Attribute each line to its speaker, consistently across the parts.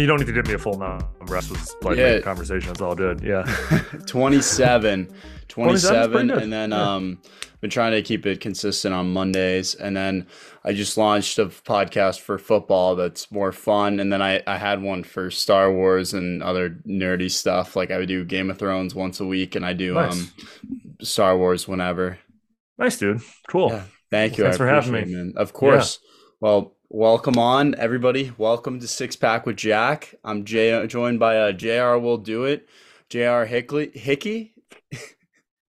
Speaker 1: Mean, you don't need to give me a full number. This was like
Speaker 2: Yeah.
Speaker 1: a conversation. It's all good. Yeah.
Speaker 2: 27
Speaker 1: 27 's
Speaker 2: 27 and then
Speaker 1: Yeah.
Speaker 2: um been trying to keep it consistent on mondays and then i just launched a podcast for football that's more fun and then i i had one for star wars and other nerdy stuff like i would do game of thrones once a week and i do
Speaker 1: Nice.
Speaker 2: um star wars whenever
Speaker 1: Nice, dude. Cool.
Speaker 2: Yeah. thank you
Speaker 1: Thanks
Speaker 2: I
Speaker 1: for having me.
Speaker 2: it, man. of course well welcome on everybody welcome to six pack with jack i'm J- joined by uh jr will do it jr hickley hickey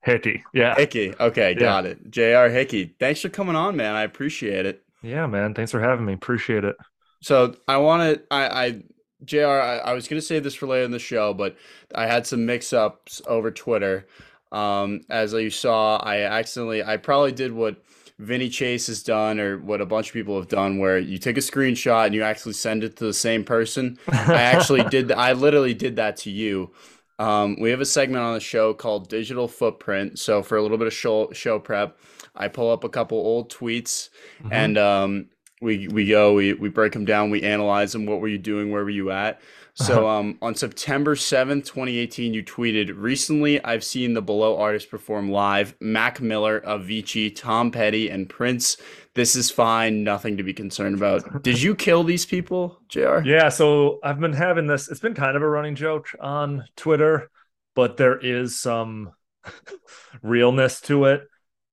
Speaker 1: Hickey. Yeah.
Speaker 2: Hickey. Okay, got it. JR Hickey. Thanks for coming on, man. I appreciate it.
Speaker 1: Yeah, man. Thanks for having me. Appreciate it.
Speaker 2: So I want to, I, I, Jr. I, I was gonna save this for later in the show, but I had some mix-ups over Twitter. Um, as you saw, I accidentally, I probably did what Vinny Chase has done, or what a bunch of people have done, where you take a screenshot and you actually send it to the same person. I actually did. th- I literally did that to you. Um, we have a segment on the show called Digital Footprint. So for a little bit of show show prep, I pull up a couple old tweets
Speaker 1: Mhm.
Speaker 2: and um, we we go we we break them down. We analyze them. What were you doing? Where were you at? So um, on September seventh, twenty eighteen, you tweeted recently. I've seen the below artists perform live: Mac Miller, Avicii, Tom Petty, and Prince. This is fine. Nothing to be concerned about. Did you kill these people, Jr?
Speaker 1: Yeah, so I've been having this. It's been kind of a running joke on Twitter, but there is some realness to it.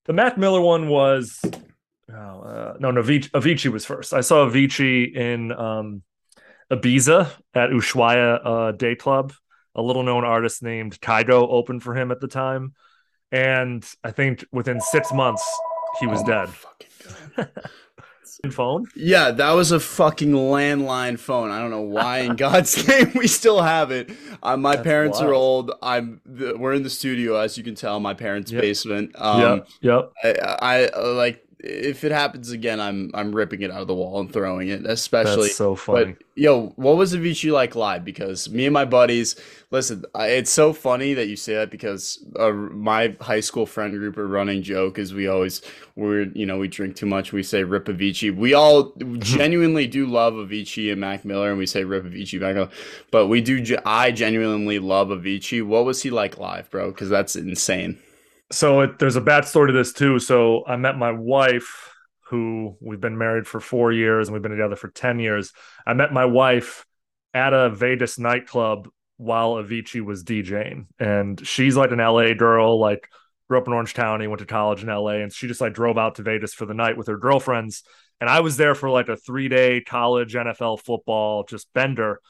Speaker 1: The Mac Miller one was oh, uh, no, no, Avicii, Avicii was first. I saw Avicii in um, Ibiza at Ushuaia uh, Day Club. A little known artist named Kygo opened for him at the time, and I think within six months he was
Speaker 2: Oh
Speaker 1: dead. Phone.
Speaker 2: Yeah, that was a fucking landline phone. I don't know why in God's name we still have it. Uh, my
Speaker 1: That's
Speaker 2: parents are old. I'm. The, we're in the studio, as you can tell, my parents'
Speaker 1: Yep.
Speaker 2: basement. Um,
Speaker 1: yep, yep.
Speaker 2: I, I uh, like if it happens again, I'm I'm ripping it out of the wall and throwing it. Especially,
Speaker 1: That's so funny.
Speaker 2: but yo, what was Avicii like live? Because me and my buddies, listen, it's so funny that you say that because uh, my high school friend group, a running joke is we always we're you know we drink too much, we say rip Avicii. We all genuinely do love Avicii and Mac Miller, and we say rip Avicii Mac Miller. But we do. I genuinely love Avicii. What was he like live, bro? Because that's insane.
Speaker 1: So it, there's a bad story to this too. So I met my wife, who we've been married for four years and we've been together for 10 years. I met my wife at a Vegas nightclub while Avicii was DJing. And she's like an LA girl, like grew up in Orange County, went to college in LA, and she just like drove out to Vegas for the night with her girlfriends. And I was there for like a three day college NFL football just bender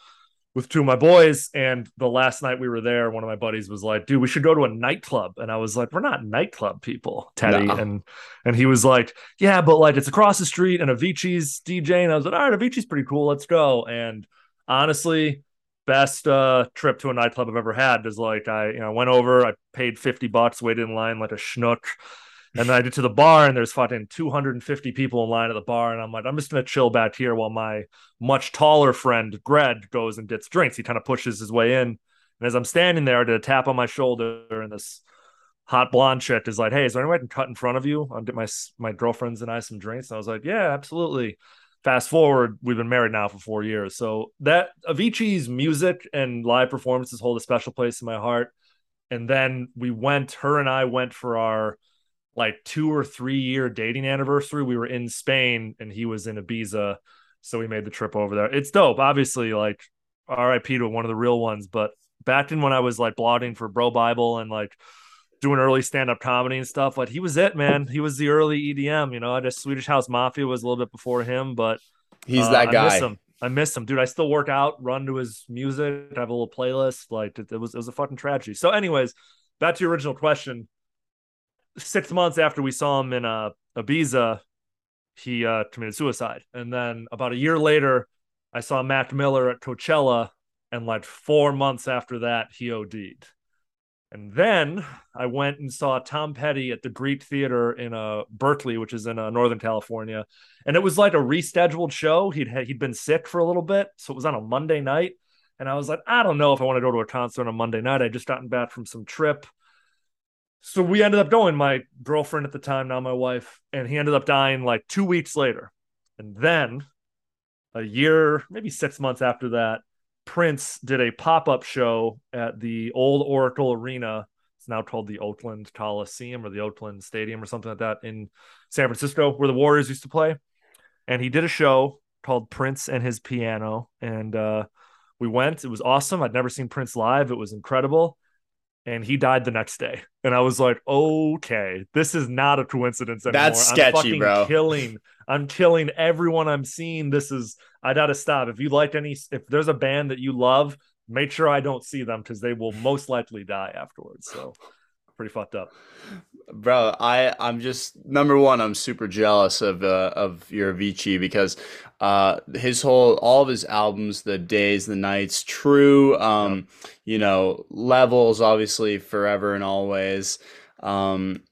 Speaker 1: with two of my boys. And the last night we were there, one of my buddies was like, dude, we should go to a nightclub. And I was like, we're not nightclub people, Teddy.
Speaker 2: No.
Speaker 1: And and he was like, yeah, but like it's across the street and Avicii's DJ. And I was like, all right, Avicii's pretty cool. Let's go. And honestly, best uh trip to a nightclub I've ever had is like I you know went over, I paid 50 bucks, waited in line like a schnook. And then I get to the bar and there's fucking 250 people in line at the bar. And I'm like, I'm just gonna chill back here while my much taller friend Greg goes and gets drinks. He kind of pushes his way in. And as I'm standing there, I did a tap on my shoulder, and this hot blonde chick is like, "Hey, is there any way I can cut in front of you? I'll get my my girlfriends and I some drinks." And I was like, "Yeah, absolutely." Fast forward, we've been married now for four years, so that Avicii's music and live performances hold a special place in my heart. And then we went, her and I went for our like two or three year dating anniversary. We were in Spain, and he was in Ibiza, so we made the trip over there. It's dope, obviously. Like RIP to one of the real ones, but back in when I was like blogging for Bro Bible and like doing early stand up comedy and stuff, like he was it, man. He was the early EDM, you know. I just Swedish House Mafia was a little bit before him, but
Speaker 2: He's
Speaker 1: uh,
Speaker 2: that
Speaker 1: I miss him. I miss him, dude. I still work out, run to his music, I have a little playlist. Like it, it was, it was a fucking tragedy. So, anyways, back to your original question. Six months after we saw him in uh, Ibiza, he uh, committed suicide, and then about a year later, I saw Mac Miller at Coachella, and like four months after that, he OD'd. And then I went and saw Tom Petty at the Greek Theater in uh, Berkeley, which is in uh, Northern California, and it was like a rescheduled show. He'd had, he'd been sick for a little bit, so it was on a Monday night, and I was like, I don't know if I want to go to a concert on a Monday night. I just gotten back from some trip, so we ended up going. My girlfriend at the time, now my wife, and he ended up dying like two weeks later, and then a year, maybe six months after that, Prince did a pop up show at the old Oracle Arena. It's now called the Oakland Coliseum or the Oakland Stadium or something like that in San Francisco, where the Warriors used to play. And he did a show called Prince and His Piano. And uh, we went. It was awesome. I'd never seen Prince live. It was incredible. And he died the next day. And I was like, okay, this is not a coincidence anymore.
Speaker 2: That's sketchy,
Speaker 1: I'm
Speaker 2: bro.
Speaker 1: Killing. I'm killing everyone I'm seeing. This is I gotta stop. If you like any if there's a band that you love, make sure I don't see them because they will most likely die afterwards. So pretty fucked up.
Speaker 2: Bro, I I'm just number one. I'm super jealous of uh, of your Avicii because uh, his whole all of his albums, the days, the nights, true, um, you know, levels, obviously, forever and always. Um,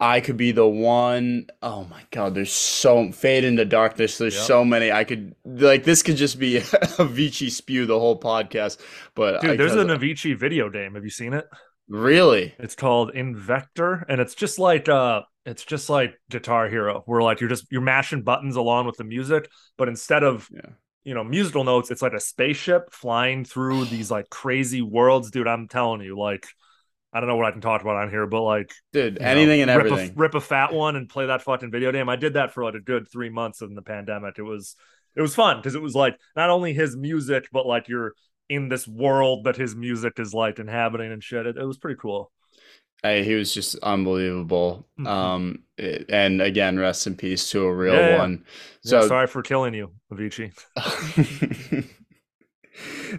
Speaker 2: I could be the one. Oh my god, there's so fade into darkness. There's
Speaker 1: Yep.
Speaker 2: so many. I could like this could just be a Avicii spew the whole podcast. But
Speaker 1: Dude,
Speaker 2: I,
Speaker 1: there's an Avicii video game. Have you seen it?
Speaker 2: Really
Speaker 1: It's called Invector, and it's just like uh it's just like Guitar Hero, where like you're just you're mashing buttons along with the music, but instead of
Speaker 2: Yeah.
Speaker 1: you know musical notes, it's like a spaceship flying through these like crazy worlds, dude. I'm telling you, like I don't know what I can talk about on here, but like
Speaker 2: dude.
Speaker 1: you know,
Speaker 2: Anything and
Speaker 1: rip a-
Speaker 2: everything.
Speaker 1: rip a fat one and play that fucking video game. I did that for like a good three months in the pandemic. It was it was fun because it was like not only his music, but like you're in this world that his music is like inhabiting and shit. It, it was pretty cool.
Speaker 2: Hey, he was just unbelievable.
Speaker 1: Mhm.
Speaker 2: Um, it- and again, rest in peace to a real
Speaker 1: Yeah, yeah.
Speaker 2: one.
Speaker 1: So
Speaker 2: So
Speaker 1: sorry for killing you, Avicii.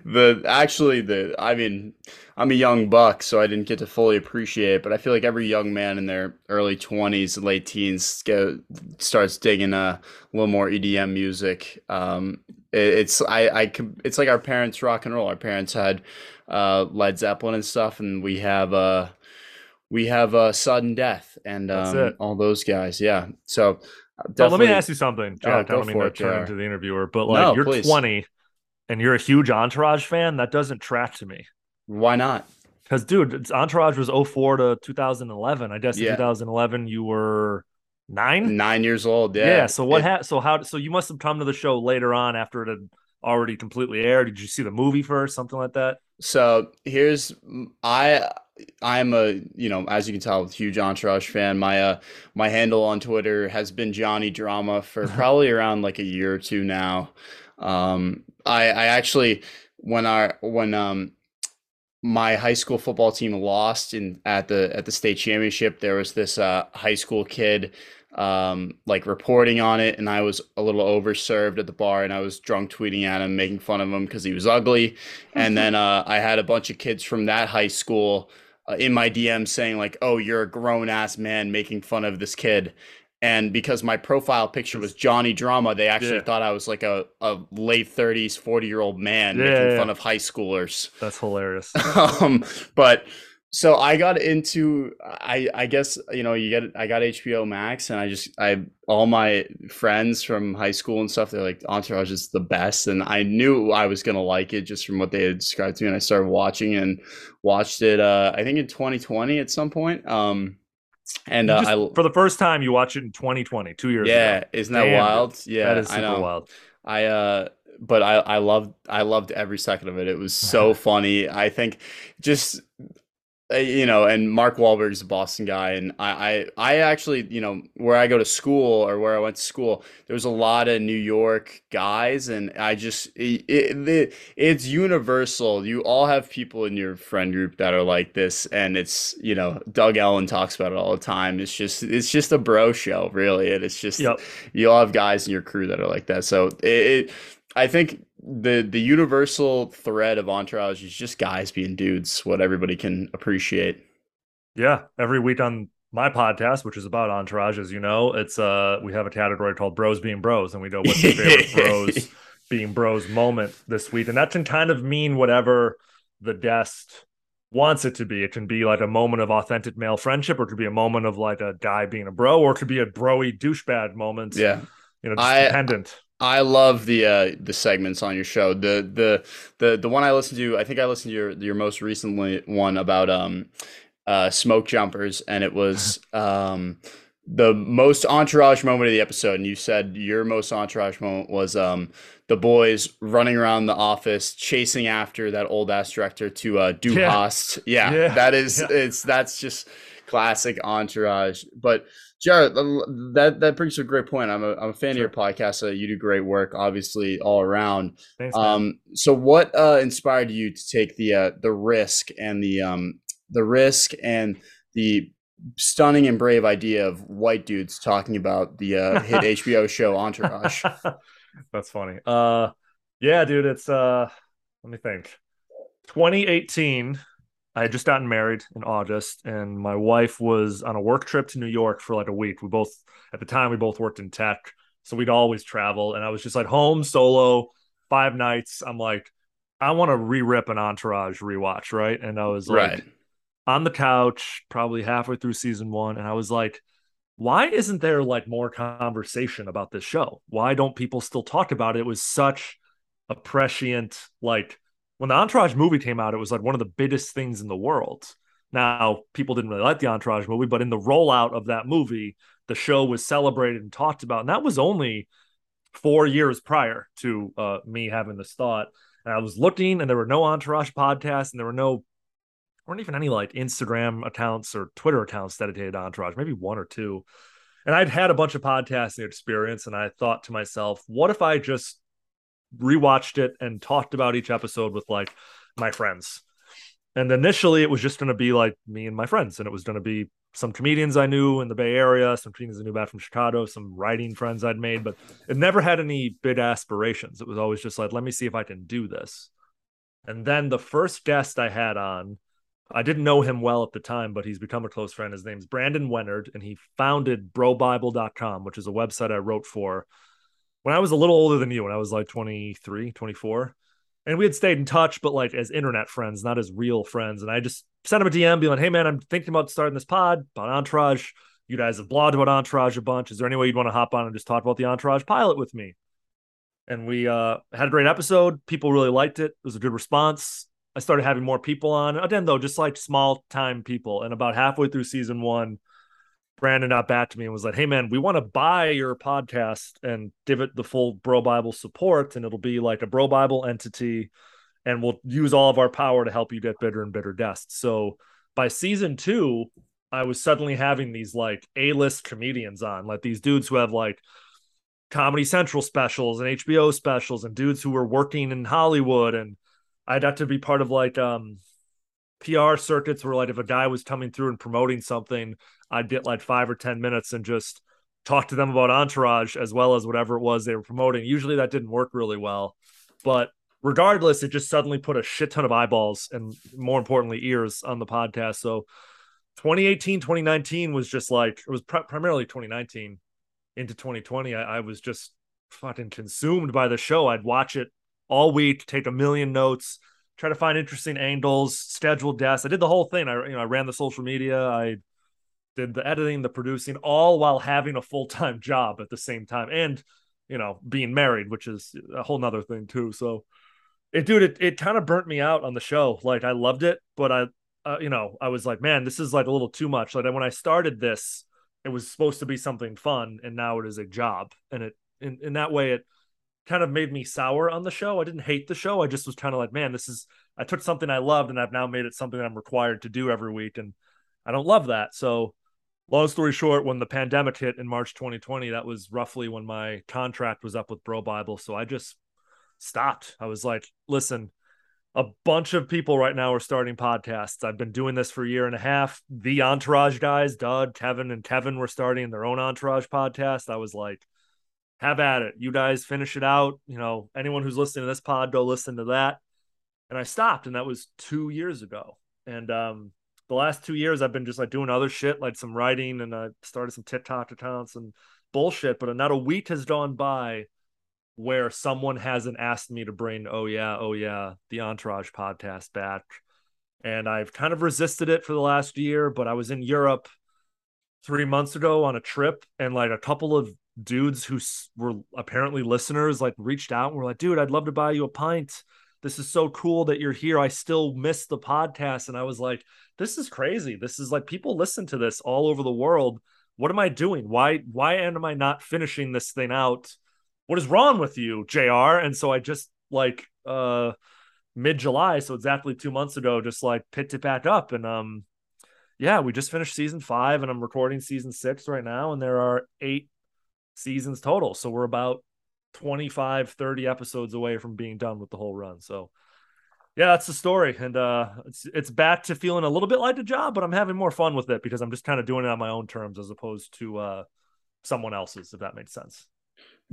Speaker 2: the actually the I mean, I'm a young buck, so I didn't get to fully appreciate it, but I feel like every young man in their early 20s, late teens go starts digging a little more EDM music. Um, it, it's I I it's like our parents rock and roll. Our parents had uh Led Zeppelin and stuff, and we have uh we have uh sudden death and um all those guys. Yeah. So uh,
Speaker 1: But let me ask you something,
Speaker 2: Oh,
Speaker 1: Jack. I don't mean to
Speaker 2: it,
Speaker 1: turn into the interviewer, but like
Speaker 2: No,
Speaker 1: you're
Speaker 2: please.
Speaker 1: 20 and you're a huge Entourage fan. That doesn't track to me.
Speaker 2: Why not?
Speaker 1: Because, dude, it's- Entourage was 04 to 2011. I guess in 2011 you were nine.
Speaker 2: Nine years old.
Speaker 1: Yeah.
Speaker 2: Yeah.
Speaker 1: so what
Speaker 2: It-
Speaker 1: happened? So how? So you must have come to the show later on after it had already completely aired. Did you see the movie first? Something like that.
Speaker 2: So here's I I'm a you know as you can tell huge Entourage fan. My uh my handle on Twitter has been Johnny Drama for probably around like a year or two now. Um I I actually when our when um my high school football team lost in at the at the state championship. There was this uh high school kid um like reporting on it and I was a little overserved at the bar and I was drunk tweeting at him making fun of him because he was ugly. And then uh I had a bunch of kids from that high school uh, in my DM saying like oh you're a grown ass man making fun of this kid and because my profile picture was Johnny Drama they actually
Speaker 1: Yeah.
Speaker 2: thought I was like a, a late 30s 40 year old man
Speaker 1: Yeah,
Speaker 2: making
Speaker 1: yeah,
Speaker 2: fun of high schoolers
Speaker 1: That's hilarious.
Speaker 2: um but so i got into i i guess you know you get i got hbo max and i just i all my friends from high school and stuff they're like entourage is the best and i knew i was gonna like it just from what they had described to me and i started watching and watched it uh i think in 2020 at some point um and uh,
Speaker 1: just-
Speaker 2: i
Speaker 1: for the first time, you watch it in 2020, two years
Speaker 2: yeah
Speaker 1: ago.
Speaker 2: isn't that
Speaker 1: Damn,
Speaker 2: wild yeah
Speaker 1: that is
Speaker 2: i
Speaker 1: super
Speaker 2: know
Speaker 1: wild.
Speaker 2: I uh but I I loved I loved every second of it. It was so funny. I think just Uh, you know, and Mark Wahlberg's a Boston guy, and I, I I actually you know where I go to school or where I went to school, there was a lot of New York guys, and I just it, it, it- it's universal. You all have people in your friend group that are like this, and it's you know Doug Ellin talks about it all the time. It's just it's just a bro show, really, and it's just
Speaker 1: Yep.
Speaker 2: you all have guys in your crew that are like that. So it, it I think the the universal thread of Entourage is just guys being dudes, what everybody can appreciate.
Speaker 1: Yeah, every week on my podcast, which is about Entourage, as you know, it's uh we have a category called Bros Being Bros, and we know what's your favorite bros being bros moment this week, and that can kind of mean whatever the guest wants it to be. It can be like a moment of authentic male friendship, or it could be a moment of like a guy being a bro, or it could be a broy douchebag moment.
Speaker 2: Yeah.
Speaker 1: you know, just
Speaker 2: I-
Speaker 1: dependent.
Speaker 2: I love the uh the segments on your show. The the the the one I listened to, I think I listened to your your most recently one about um uh smoke jumpers and it was um the most entourage moment of the episode, and you said your most entourage moment was um the boys running around the office chasing after that old ass director to uh do
Speaker 1: Yeah.
Speaker 2: Hast. Yeah,
Speaker 1: Yeah.
Speaker 2: that is
Speaker 1: Yeah.
Speaker 2: it's that's just classic entourage. But JR, that that brings to a great point. I'm a I'm a fan
Speaker 1: Sure.
Speaker 2: of your podcast. You do great work, obviously all around.
Speaker 1: Thanks.
Speaker 2: Um, so what uh, inspired you to take the uh, the risk and the um, the risk and the stunning and brave idea of white dudes talking about the uh, hit HBO show Entourage?
Speaker 1: That's funny. Uh yeah, dude, it's uh let me think. 2018, I had just gotten married in August and my wife was on a work trip to New York for like a week. We both at the time we both worked in tech, so we'd always travel and I was just like home solo 5 nights. I'm like I want to re-rip an Entourage rewatch, right? And I was like
Speaker 2: right.
Speaker 1: on the couch, probably halfway through season one, and I was like, why isn't there like more conversation about this show? Why don't people still talk about it? It was such a prescient, like when the Entourage movie came out, it was like one of the biggest things in the world. Now, people didn't really like the Entourage movie, but in the rollout of that movie, the show was celebrated and talked about. And that was only four years prior to uh, me having this thought. And I was looking, and there were no Entourage podcasts, and there were no weren't even any like Instagram accounts or Twitter accounts dedicated to Entourage, maybe one or two. And I'd had a bunch of podcasting experience, and I thought to myself, what if I just rewatched it and talked about each episode with like my friends? And initially, it was just going to be like me and my friends, and it was going to be some comedians I knew in the Bay Area, some comedians I knew back from Chicago, some writing friends I'd made, but it never had any big aspirations. It was always just like, let me see if I can do this. And then the first guest I had on, I didn't know him well at the time, but he's become a close friend. His name's Brandon Wenerd, and he founded brobible.com, which is a website I wrote for when I was a little older than you, when I was like 23, 24. And we had stayed in touch, but like as internet friends, not as real friends. And I just sent him a DM, being like, hey, man, I'm thinking about starting this pod about Entourage. You guys have blogged about Entourage a bunch. Is there any way you'd want to hop on and just talk about the Entourage pilot with me? And we uh, had a great episode. People really liked it. It was a good response. I started having more people on. Again, though, just like small time people. And about halfway through season one, Brandon got back to me and was like, Hey man, we want to buy your podcast and give it the full Bro Bible support, and it'll be like a Bro Bible entity, and we'll use all of our power to help you get bigger and bigger guests. So by season two, I was suddenly having these like A-list comedians on, like these dudes who have like Comedy Central specials and HBO specials, and dudes who were working in Hollywood. And I got to be part of like um PR circuits where like if a guy was coming through and promoting something, I'd get like five or ten minutes and just talk to them about Entourage as well as whatever it was they were promoting. Usually that didn't work really well, but regardless, it just suddenly put a shit ton of eyeballs and more importantly ears on the podcast. So 2018, 2019 was just like it was pr- primarily 2019 into 2020. I, I was just fucking consumed by the show. I'd watch it all week, take a million notes, try to find interesting angles, schedule guests. I did the whole thing. I you know I ran the social media. I did the editing, the producing, all while having a full time job at the same time, and you know being married, which is a whole nother thing too. So it, dude, it it kind of burnt me out on the show. Like I loved it, but I, uh, you know, I was like, man, this is like a little too much. Like when I started this, it was supposed to be something fun, and now it is a job, and it in in that way it kind of made me sour on the show. I didn't hate the show. I just was kind of like, man, this is I took something I loved and I've now made it something I'm required to do every week and I don't love that. So long story short, when the pandemic hit in March 2020, that was roughly when my contract was up with Bro Bible. So I just stopped. I was like, listen, a bunch of people right now are starting podcasts. I've been doing this for a year and a half. The Entourage guys, Doug, Kevin, and Kevin were starting their own Entourage podcast. I was like, have at it. You guys finish it out. You know, anyone who's listening to this pod, go listen to that. And I stopped, and that was two years ago. And um, the last two years, I've been just like doing other shit, like some writing, and I started some TikTok accounts and bullshit. But not a week has gone by where someone hasn't asked me to bring, oh yeah, oh yeah, the Entourage podcast back. And I've kind of resisted it for the last year, but I was in Europe three months ago on a trip, and like a couple of dudes who were apparently listeners like reached out and were like, dude, I'd love to buy you a pint. This is so cool that you're here. I still miss the podcast. And I was like, this is crazy. This is like people listen to this all over the world. what am I doing? Why why am I not finishing this thing out? What is wrong with you, JR? And so I just like uh mid July, so exactly two months ago, just like picked it back up. And um yeah, we just finished season five and I'm recording season six right now, and there are eight seasons total. So we're about 25, 30 episodes away from being done with the whole run. So yeah, that's the story. And uh it's it's back to feeling a little bit like a job, but I'm having more fun with it because I'm just kind of doing it on my own terms as opposed to uh someone else's, if that makes sense.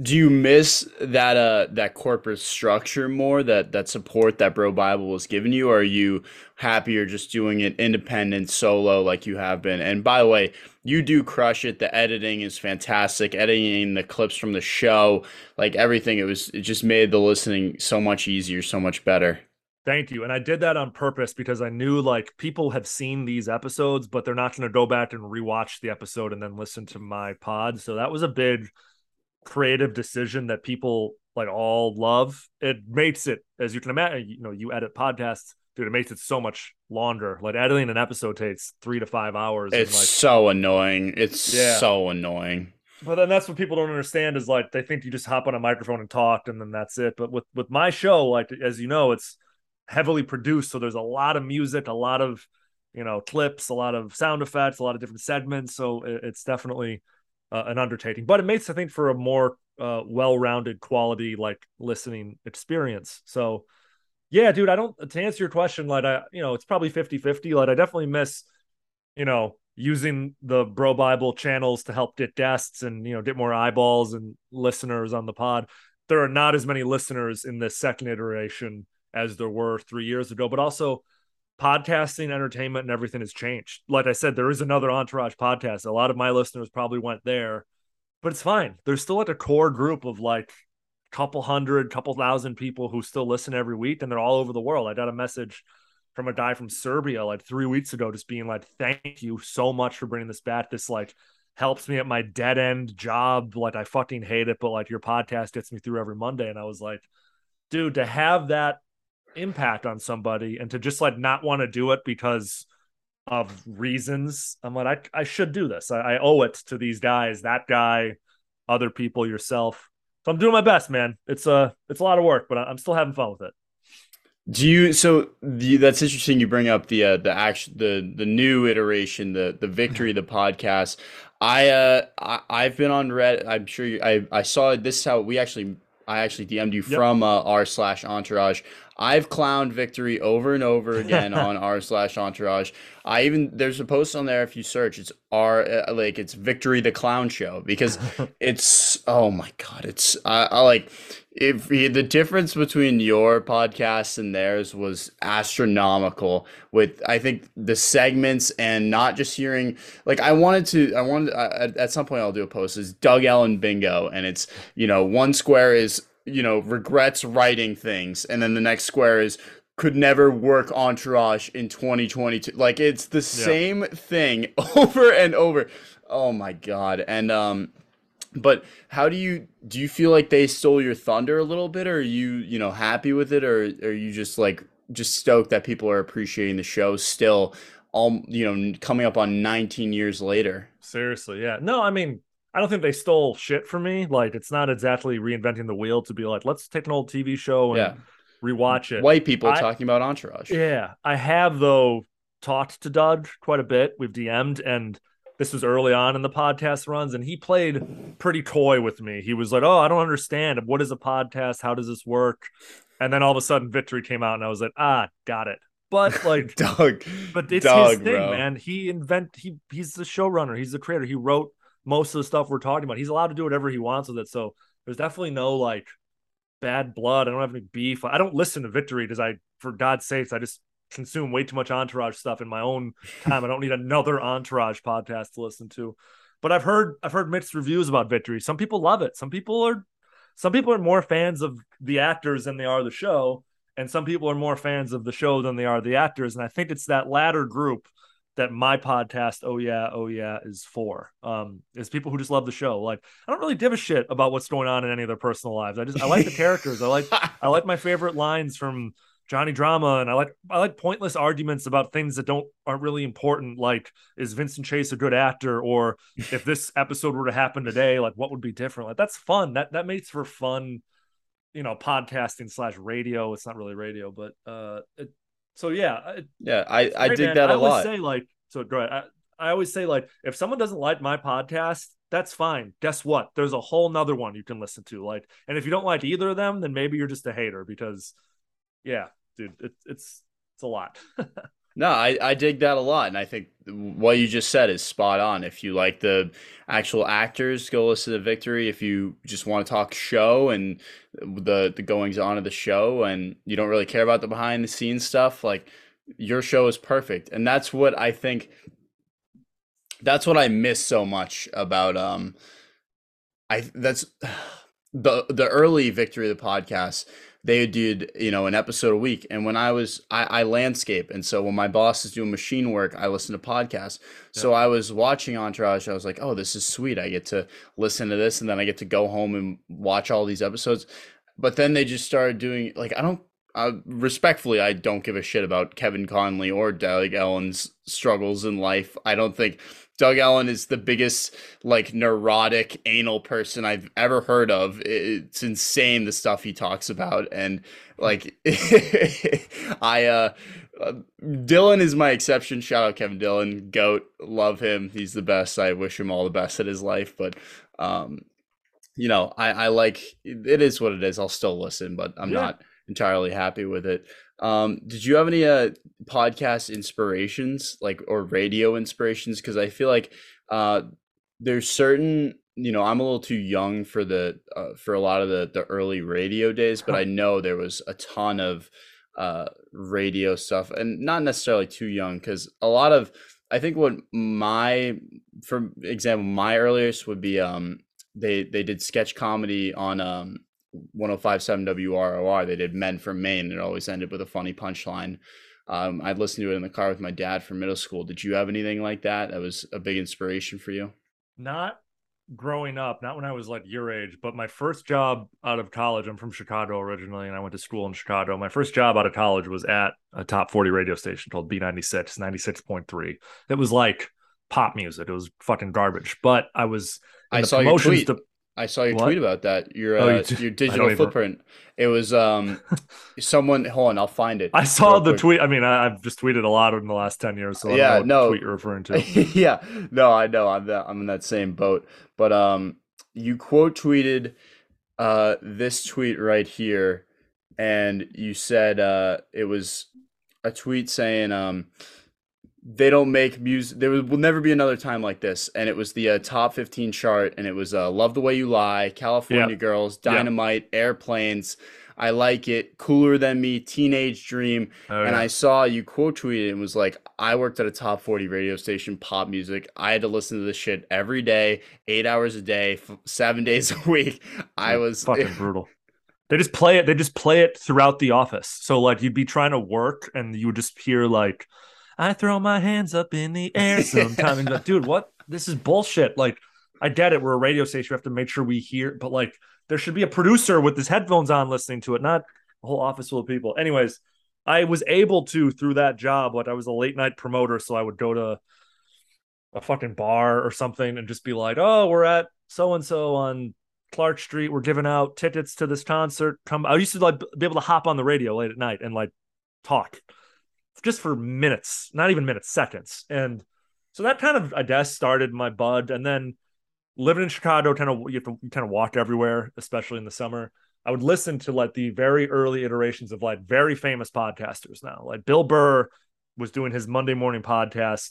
Speaker 2: Do you miss that uh that corporate structure more that that support that Bro Bible was giving you, or are you happier just doing it independent solo like you have been? And by the way, you do crush it. The editing is fantastic. Editing the clips from the show, like everything, it was it just made the listening so much easier, so much better.
Speaker 1: Thank you. And I did that on purpose because I knew like people have seen these episodes, but they're not going to go back and rewatch the episode and then listen to my pod. So that was a big creative decision that people like all love. It makes it, as you can imagine, you know, you edit podcasts, dude, it makes it so much longer. Like editing an episode takes three to five hours.
Speaker 2: It's
Speaker 1: like,
Speaker 2: so annoying. It's yeah. so annoying.
Speaker 1: But then that's what people don't understand is like they think you just hop on a microphone and talk and then that's it. But with with my show, like as you know, it's heavily produced, so there's a lot of music, a lot of you know clips, a lot of sound effects, a lot of different segments. So it, it's definitely uh, an undertaking, but it makes I think for a more uh, well-rounded quality like listening experience. So yeah, dude, I don't to answer your question, like I, you know, it's probably 50-50. Like I definitely miss, you know, using the Bro Bible channels to help get guests and you know get more eyeballs and listeners on the pod. There are not as many listeners in this second iteration as there were three years ago, but also podcasting, entertainment, and everything has changed. Like I said, there is another Entourage podcast. A lot of my listeners probably went there, but it's fine. There's still like a core group of like a couple hundred, couple thousand people who still listen every week, and they're all over the world. I got a message from a guy from Serbia like three weeks ago, just being like, "Thank you so much for bringing this back. This like." helps me at my dead end job like i fucking hate it but like your podcast gets me through every monday and i was like dude to have that impact on somebody and to just like not want to do it because of reasons. I'm like, I, I should do this. I, I owe it to these guys, that guy, other people, yourself. So I'm doing my best, man. It's a uh, it's a lot of work, but I'm still having fun with it.
Speaker 2: Do you so the, that's interesting you bring up the uh, the action the the new iteration the the victory the podcast I uh I, I've been on Reddit I'm sure you I I saw this how we actually I actually DM'd you yep. from uh, r slash entourage I've clowned victory over and over again on r slash entourage. I even there's a post on there if you search it's r uh, like it's victory the clown show because it's oh my god it's I, I like if the difference between your podcast and theirs was astronomical with i think the segments and not just hearing like i wanted to i wanted I, at some point i'll do a post is doug ellin bingo and it's you know one square is you know, regrets writing things, and then the next square is could never work Entourage in 2022. Like it's the same thing over and over. Oh my god. And um but how do you do you feel like they stole your thunder a little bit or are you, you know, happy with it or are you just like just stoked that people are appreciating the show still all you know coming up on 19 years later?
Speaker 1: Seriously, yeah. No, I mean I don't think they stole shit from me. Like it's not exactly reinventing the wheel to be like, let's take an old TV show and yeah. rewatch it.
Speaker 2: White people I, talking about Entourage.
Speaker 1: Yeah. I have though talked to Doug quite a bit. We've DM'd and this was early on in the podcast runs, and he played pretty coy with me. He was like, Oh, I don't understand. What is a podcast? How does this work? And then all of a sudden Victory came out and I was like, ah, got it. But like
Speaker 2: Doug,
Speaker 1: but it's
Speaker 2: Doug,
Speaker 1: his thing,
Speaker 2: bro.
Speaker 1: man. He invent he he's the showrunner, he's the creator. He wrote most of the stuff we're talking about. He's allowed to do whatever he wants with it. So there's definitely no like bad blood. I don't have any beef. I don't listen to Victory because I, for God's sakes, I just consume way too much Entourage stuff in my own time. I don't need another Entourage podcast to listen to. But I've heard I've heard mixed reviews about Victory. Some people love it. Some people are some people are more fans of the actors than they are the show, and some people are more fans of the show than they are the actors. And I think it's that latter group that my podcast, oh yeah, oh yeah, is for. Um, is people who just love the show. Like I don't really give a shit about what's going on in any of their personal lives. I just I like the characters. I like I like my favorite lines from Johnny Drama, and I like I like pointless arguments about things that don't aren't really important. Like, is Vincent Chase a good actor, or if this episode were to happen today, like what would be different? Like that's fun. That that makes for fun, you know, podcasting slash radio. It's not really radio, but uh, it, so yeah, it,
Speaker 2: yeah, I I dig
Speaker 1: man.
Speaker 2: that a
Speaker 1: I always
Speaker 2: lot.
Speaker 1: Say like so, go ahead. I, I always say like if someone doesn't like my podcast, that's fine. Guess what? There's a whole nother one you can listen to. Like, and if you don't like either of them, then maybe you're just a hater because yeah, dude, it, it's it's a lot.
Speaker 2: no, I, I dig that a lot, and I think what you just said is spot on. If you like the actual actors, go listen to Victory. If you just want to talk show and the the goings on of the show, and you don't really care about the behind the scenes stuff, like your show is perfect, and that's what I think. That's what I miss so much about um, I that's the the early Victory of the podcast they did you know an episode a week. And when i was i, I landscape. And so when my boss is doing machine work i listen to podcasts. Yeah. so i was watching entourage. I was like oh this is sweet. I get to listen to this and then i get to go home and watch all these episodes. But then they just started doing like i don't uh, respectfully, I don't give a shit about Kevin Connolly or Doug Ellin's struggles in life. I don't think Doug Ellin is the biggest like neurotic anal person I've ever heard of. It's insane the stuff he talks about and like I uh, Dillon is my exception. Shout out Kevin Dillon, goat, love him. He's the best. I wish him all the best in his life, but um you know, I I like it is what it is. I'll still listen, but I'm yeah. not entirely happy with it. Um, did you have any uh, podcast inspirations, like or radio inspirations? Because I feel like uh, there's certain, you know, I'm a little too young for the uh, for a lot of the the early radio days, but I know there was a ton of uh, radio stuff, and not necessarily too young because a lot of I think what my, for example, my earliest would be um they they did sketch comedy on um 1057 WROR. They did Men from Maine. It always ended with a funny punchline. Um, I'd listen to it in the car with my dad from middle school. Did you have anything like that? That was a big inspiration for you?
Speaker 1: Not growing up, not when I was like your age, but my first job out of college, I'm from Chicago originally, and I went to school in Chicago. My first job out of college was at a top 40 radio station called B96, 96.3. It was like pop music. It was fucking garbage, but I was
Speaker 2: I saw your tweet. I saw your what? tweet about that. Your oh, uh, you your digital footprint. It was um someone. Hold on, I'll find it.
Speaker 1: I saw the quick. tweet. I mean, I, have just tweeted a lot in the last ten years, so yeah, no tweet you're referring to.
Speaker 2: yeah, no, I know. I'm that. I'm in that same boat. But um, you quote tweeted uh this tweet right here, and you said uh it was a tweet saying um they don't make music. There will never be another time like this. And it was the uh, top 15 chart, and it was uh, Love the Way You Lie, California yep. Girls, Dynamite, yep. Airplanes. I like it. Cooler than me, Teenage Dream. Oh, and. I saw you quote tweeted and was like, I worked at a top 40 radio station, pop music. I had to listen to this shit every day, eight hours a day, f- seven days a week. I was
Speaker 1: fucking brutal. They just play it. They just play it throughout the office. So like you'd be trying to work and you would just hear like I throw my hands up in the air sometimes. like, dude, what? This is bullshit. Like, I get it. We're a radio station. We have to make sure we hear, but like, there should be a producer with his headphones on listening to it, not a whole office full of people. Anyways, I was able to through that job. Like, I was a late night promoter, so I would go to a fucking bar or something and just be like, "Oh, we're at so and so on Clark Street. We're giving out tickets to this concert. Come." I used to like be able to hop on the radio late at night and like talk just for minutes, not even minutes, seconds. And so that kind of, I guess, started my bud. And then living in Chicago, kind of, you have to kind of walk everywhere, especially in the summer. I would listen to like the very early iterations of like very famous podcasters now. Like Bill Burr was doing his Monday morning podcast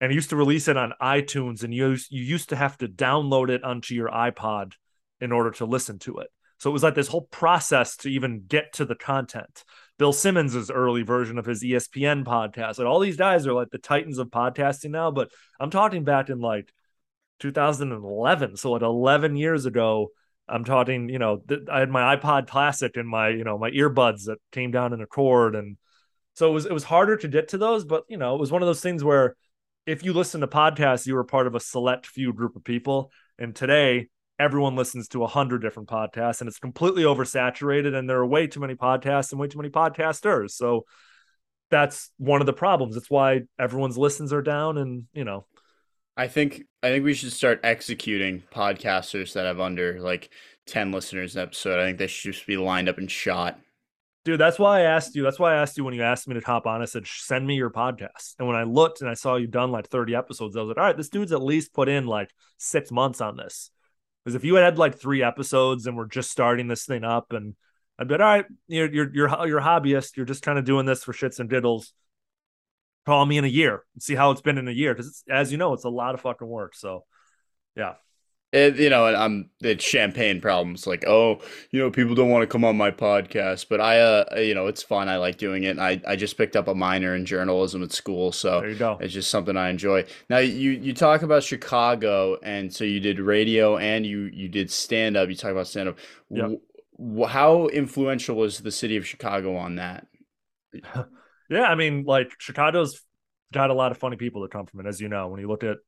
Speaker 1: and he used to release it on iTunes and you, you used to have to download it onto your iPod in order to listen to it. So it was like this whole process to even get to the content. Bill Simmons' early version of his ESPN podcast. Like all these guys are like the titans of podcasting now, but I'm talking back in like 2011. So like 11 years ago, I'm talking, you know, th- I had my iPod Classic and my, you know, my earbuds that came down in a cord. And so it was, it was harder to get to those, but, you know, it was one of those things where if you listen to podcasts, you were part of a select few group of people. And today, everyone listens to a hundred different podcasts and it's completely oversaturated and there are way too many podcasts and way too many podcasters. So that's one of the problems. It's why everyone's listens are down and you know.
Speaker 2: I think I think we should start executing podcasters that have under like 10 listeners an episode. I think they should just be lined up and shot.
Speaker 1: Dude, that's why I asked you. That's why I asked you when you asked me to hop on. I said, send me your podcast. And when I looked and I saw you done like 30 episodes, I was like, all right, this dude's at least put in like six months on this. Because if you had like three episodes and we're just starting this thing up, and I'd be like, all right, you're you're you're, you're a hobbyist, you're just kind of doing this for shits and diddles. Call me in a year and see how it's been in a year. Because as you know, it's a lot of fucking work. So yeah.
Speaker 2: It, you know, I'm it's champagne problems. Like, oh, you know, people don't want to come on my podcast, but I, uh, you know, it's fun. I like doing it. I, I just picked up a minor in journalism at school, so
Speaker 1: there you go.
Speaker 2: It's just something I enjoy. Now, you you talk about Chicago, and so you did radio and you you did stand up. You talk about stand up.
Speaker 1: Yep.
Speaker 2: How influential was the city of Chicago on that?
Speaker 1: yeah, I mean, like Chicago's got a lot of funny people that come from it, as you know. When you look at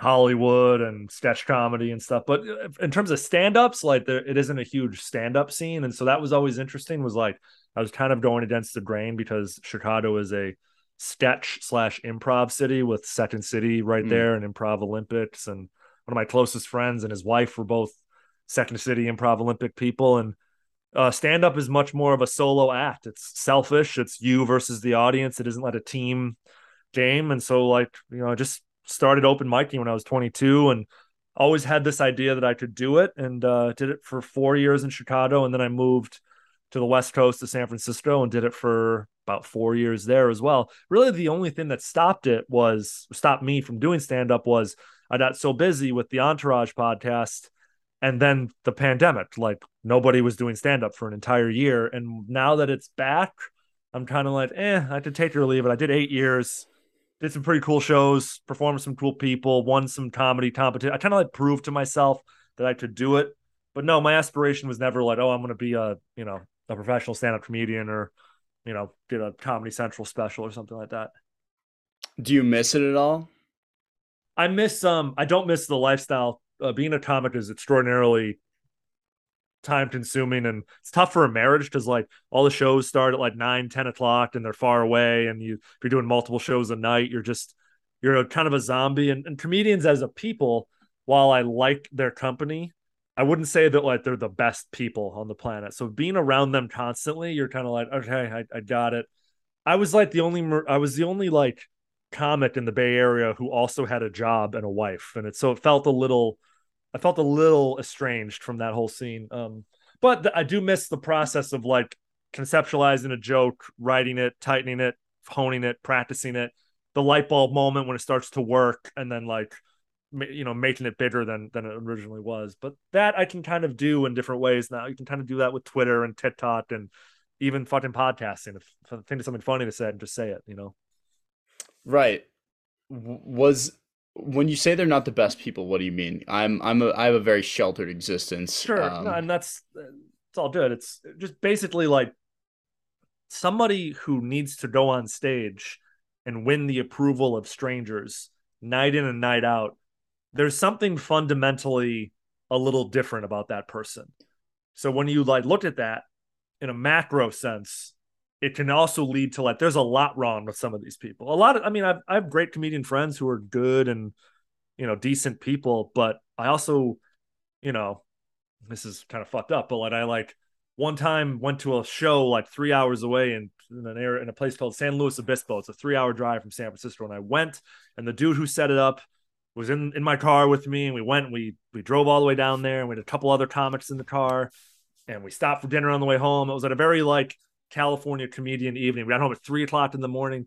Speaker 1: Hollywood and sketch comedy and stuff. But uh, in terms of stand-ups, like there, it isn't a huge stand-up scene, and so that was always interesting. Was like I was kind of going against the grain because Chicago is a sketch slash improv city with Second City right mm. there and Improv Olympics, and one of my closest friends and his wife were both Second City Improv Olympic people, and uh, stand up is much more of a solo act. It's selfish. It's you versus the audience. It isn't like a team game, and so like you know just started open micing when I was 22 and always had this idea that I could do it and uh, did it for four years in Chicago. And then I moved to the West Coast to San Francisco and did it for about four years there as well. Really, the only thing that stopped it was stopped me from doing stand up was I got so busy with the Entourage podcast and then the pandemic. Like nobody was doing stand up for an entire year. And now that it's back, I'm kind of like, eh, I could take or leave it. I did eight years did some pretty cool shows, performed some cool people, won some comedy competition. I kind of like proved to myself that I could do it. But no, my aspiration was never like, oh, I'm going to be a, you know, a professional stand-up comedian or, you know, get a Comedy Central special or something like that.
Speaker 2: Do you miss it at all?
Speaker 1: I miss um I don't miss the lifestyle. Uh, being a comic is extraordinarily time consuming and it's tough for a marriage because like all the shows start at like 9 10 o'clock and they're far away and you if you're doing multiple shows a night you're just you're a, kind of a zombie. And, and comedians as a people while i like their company i wouldn't say that like they're the best people on the planet. So being around them constantly you're kind of like okay I, I got it. I was like the only i was the only like comic in the bay area who also had a job and a wife and it so it felt a little I felt a little estranged from that whole scene. Um, but th- I do miss the process of like conceptualizing a joke, writing it, tightening it, honing it, practicing it, the light bulb moment when it starts to work, and then like you know making it bigger than than it originally was. But that I can kind of do in different ways now. You can kind of do that with Twitter and TikTok and even fucking podcasting. If, if I think of something funny to say, and just say it. You know.
Speaker 2: Right. Was when you say they're not the best people, what do you mean? I'm I'm a I have a very sheltered existence.
Speaker 1: Sure, um, no, and that's it's all good. It's just basically like somebody who needs to go on stage and win the approval of strangers night in and night out. There's something fundamentally a little different about that person. So when you like look at that in a macro sense, it can also lead to like there's a lot wrong with some of these people. A lot of I mean I've I have great comedian friends who are good and you know decent people, but I also you know this is kind of fucked up, but like I like one time went to a show like three hours away in, in an area in a place called San Luis Obispo. It's a three hour drive from San Francisco, and I went and the dude who set it up was in in my car with me, and we went. we we drove all the way down there, and we had a couple other comics in the car, and we stopped for dinner on the way home. It was at a very like California comedian evening. We got home at three o'clock in the morning.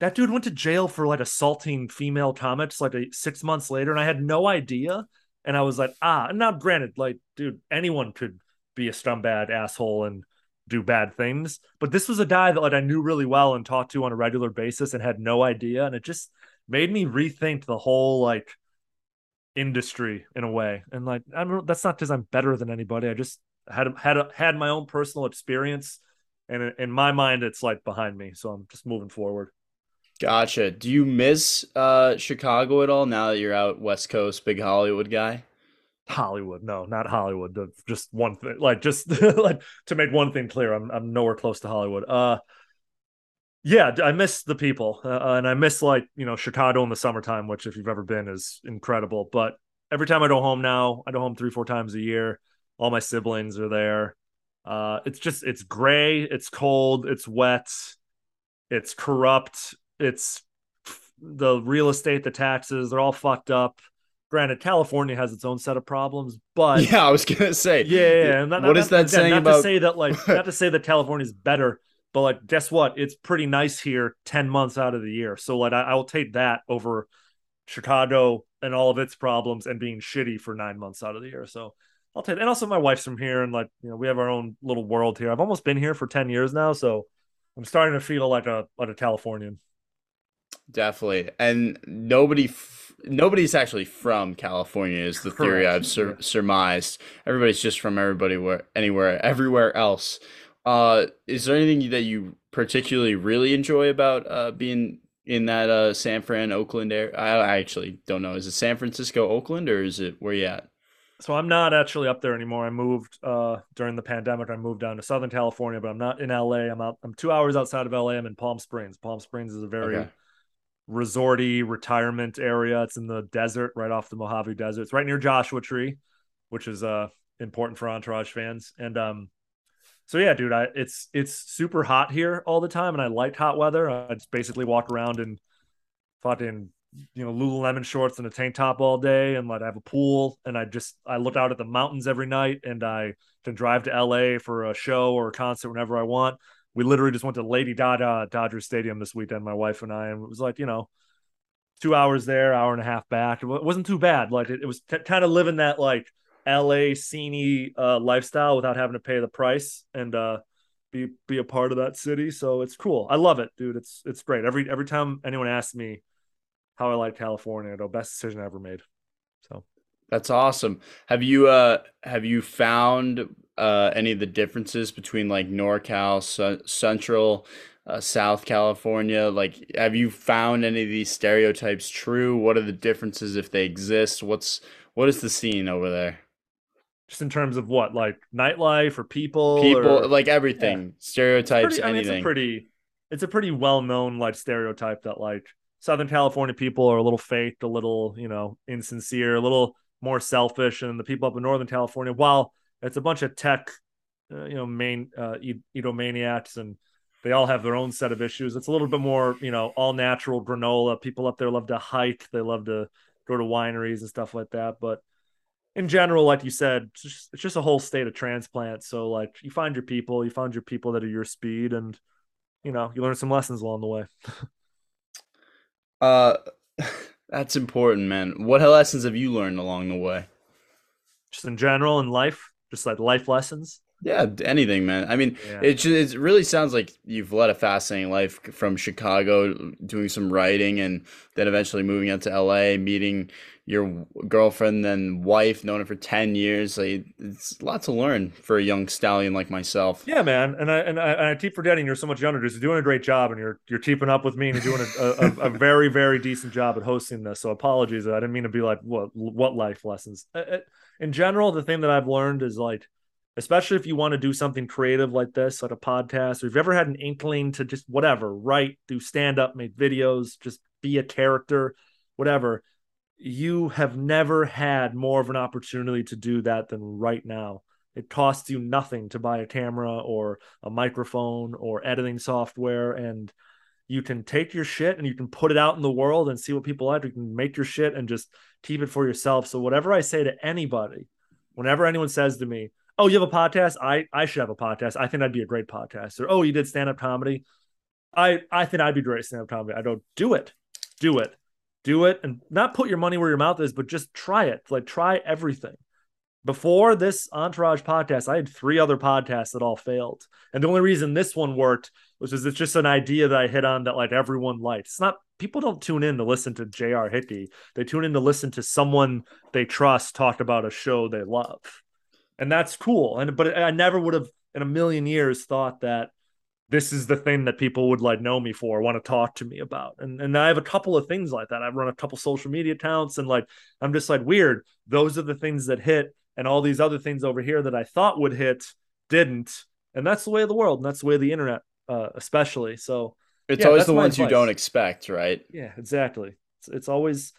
Speaker 1: That dude went to jail for like assaulting female comics like six months later, and I had no idea. And I was like, ah, and now granted, like, dude, anyone could be a scumbag asshole and do bad things. But this was a guy that like I knew really well and talked to on a regular basis and had no idea. And it just made me rethink the whole like industry in a way. And like I don't that's not because I'm better than anybody. I just had had had my own personal experience and in my mind it's like behind me so i'm just moving forward
Speaker 2: gotcha do you miss uh chicago at all now that you're out west coast big hollywood guy
Speaker 1: Hollywood. No, not Hollywood. Just one thing. Like just like to make one thing clear, I'm I'm nowhere close to Hollywood. Uh yeah, I miss the people, uh, and I miss like you know Chicago in the summertime, which if you've ever been is incredible. But every time I go home now, I go home three four times a year. All my siblings are there. Uh, it's just it's gray, it's cold, it's wet, it's corrupt, it's the real estate, the taxes, they're all fucked up. Granted, California has its own set of problems, but
Speaker 2: yeah, I was gonna say,
Speaker 1: yeah, yeah. Not,
Speaker 2: what
Speaker 1: not,
Speaker 2: is that
Speaker 1: again,
Speaker 2: saying
Speaker 1: not
Speaker 2: about?
Speaker 1: to say that like not to say that California is better, but like guess what? It's pretty nice here ten months out of the year. So like I, I will take that over Chicago and all of its problems and being shitty for nine months out of the year. So I'll take and also my wife's from here and like you know we have our own little world here. I've almost been here for ten years now, so I'm starting to feel like a like a Californian.
Speaker 2: Definitely, and nobody, f- nobody's actually from California is the theory I've sur- surmised. Everybody's just from everybody where anywhere, everywhere else. Uh, is there anything that you particularly really enjoy about uh being in that uh San Fran, Oakland area? I, I actually don't know. Is it San Francisco, Oakland, or is it where you at?
Speaker 1: So I'm not actually up there anymore. I moved uh during the pandemic. I moved down to Southern California, but I'm not in LA. I'm out. I'm two hours outside of LA. I'm in Palm Springs. Palm Springs is a very
Speaker 2: Okay.
Speaker 1: resorty retirement area. It's in the desert, right off the Mojave Desert. It's right near Joshua Tree, which is uh important for Entourage fans. And um, so yeah, dude, I it's it's super hot here all the time, and I like hot weather. I just basically walk around in fucking you know Lululemon shorts and a tank top all day, and like I have a pool, and I just I look out at the mountains every night, and I can drive to LA for a show or a concert whenever I want. We literally just went to Lady Gaga Dodger Stadium this weekend, my wife and I, and it was like you know two hours there, hour and a half back. It wasn't too bad. Like it, it was t- kind of living that like LA sceney uh, lifestyle without having to pay the price and uh, be be a part of that city. So it's cool. I love it, dude. It's it's great. Every every time anyone asks me how I like California, the best decision I ever made. So
Speaker 2: That's awesome. Have you uh have you found uh any of the differences between like NorCal, Cen- Central, uh, South California? Like, have you found any of these stereotypes true? What are the differences if they exist? What's what is the scene over there?
Speaker 1: just in terms of what like nightlife or people,
Speaker 2: People,
Speaker 1: or,
Speaker 2: like everything, stereotypes,
Speaker 1: pretty, I mean, it's a pretty it's a pretty well known like stereotype that like Southern California people are a little fake, a little you know insincere, a little more selfish, and the people up in Northern California, while it's a bunch of tech, uh, you know, main uh, edomaniacs and they all have their own set of issues. It's a little bit more, you know, all natural granola. People up there love to hike. They love to go to wineries and stuff like that. But in general, like you said, it's just, it's just a whole state of transplant. So like you find your people, you find your people that are your speed, and you know you learn some lessons along the way.
Speaker 2: Uh, that's important, man. What lessons have you learned along the way?
Speaker 1: Just in general in life, just like life lessons.
Speaker 2: Yeah, anything, man. I mean,
Speaker 1: Yeah.
Speaker 2: it just, it really sounds like you've led a fascinating life from Chicago, doing some writing, and then eventually moving out to LA, meeting your girlfriend, then wife, known her for 10 years. Like, it's a lot to learn for a young stallion like myself.
Speaker 1: Yeah, man, and I and I, and I keep forgetting you're so much younger. You're doing a great job, and you're you're keeping up with me, and you're doing a, a, a very very decent job at hosting this. So apologies, I didn't mean to be like what what life lessons. In general, the thing that I've learned is like, especially if you want to do something creative like this, like a podcast, or if you've ever had an inkling to just whatever, write, do stand up, make videos, just be a character, whatever. You have never had more of an opportunity to do that than right now. It costs you nothing to buy a camera or a microphone or editing software and you can take your shit and you can put it out in the world and see what people like. You can make your shit and just keep it for yourself. So whatever I say to anybody, whenever anyone says to me, "Oh, you have a podcast? I I should have a podcast. I think I'd be a great podcast." Or, "Oh, you did stand up comedy? I I think I'd be great stand up comedy." I go, "Do it, do it, do it, and not put your money where your mouth is, but just try it. Like try everything." Before this Entourage podcast, I had three other podcasts that all failed. And the only reason this one worked was because it's just an idea that I hit on that like everyone liked. It's not people don't tune in to listen to J.R. Hickey. They tune in to listen to someone they trust talk about a show they love. And that's cool. And but I never would have in a million years thought that this is the thing that people would like know me for, want to talk to me about. And and I have a couple of things like that. I've run a couple social media accounts and like I'm just like weird. Those are the things that hit and all these other things over here that I thought would hit didn't. And that's the way of the world and that's the way of the internet uh, especially. So
Speaker 2: it's yeah, always the ones advice. you don't expect, right?
Speaker 1: Yeah, exactly. It's, it's always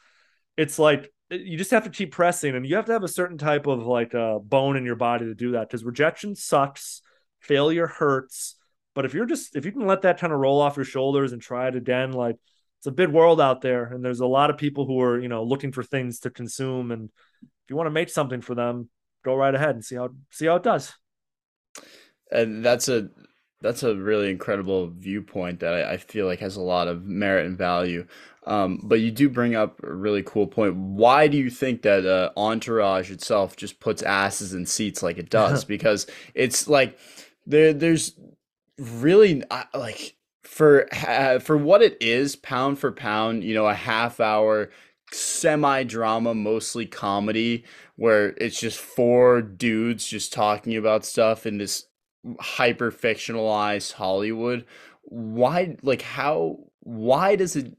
Speaker 1: it's like you just have to keep pressing and you have to have a certain type of like uh, bone in your body to do that because rejection sucks failure hurts but if you're just if you can let that kind of roll off your shoulders and try it again, like it's a big world out there, and there's a lot of people who are you know looking for things to consume, and if you want to make something for them, go right ahead and see how see how it does.
Speaker 2: And that's a that's a really incredible viewpoint that I, I feel like has a lot of merit and value. Um, but you do bring up a really cool point. Why do you think that uh, Entourage itself just puts asses in seats like it does? because it's like there there's really like for uh, for what it is, pound for pound, you know, a half hour semi drama, mostly comedy, where it's just four dudes just talking about stuff in this hyper fictionalized Hollywood. Why, like, how, why does it,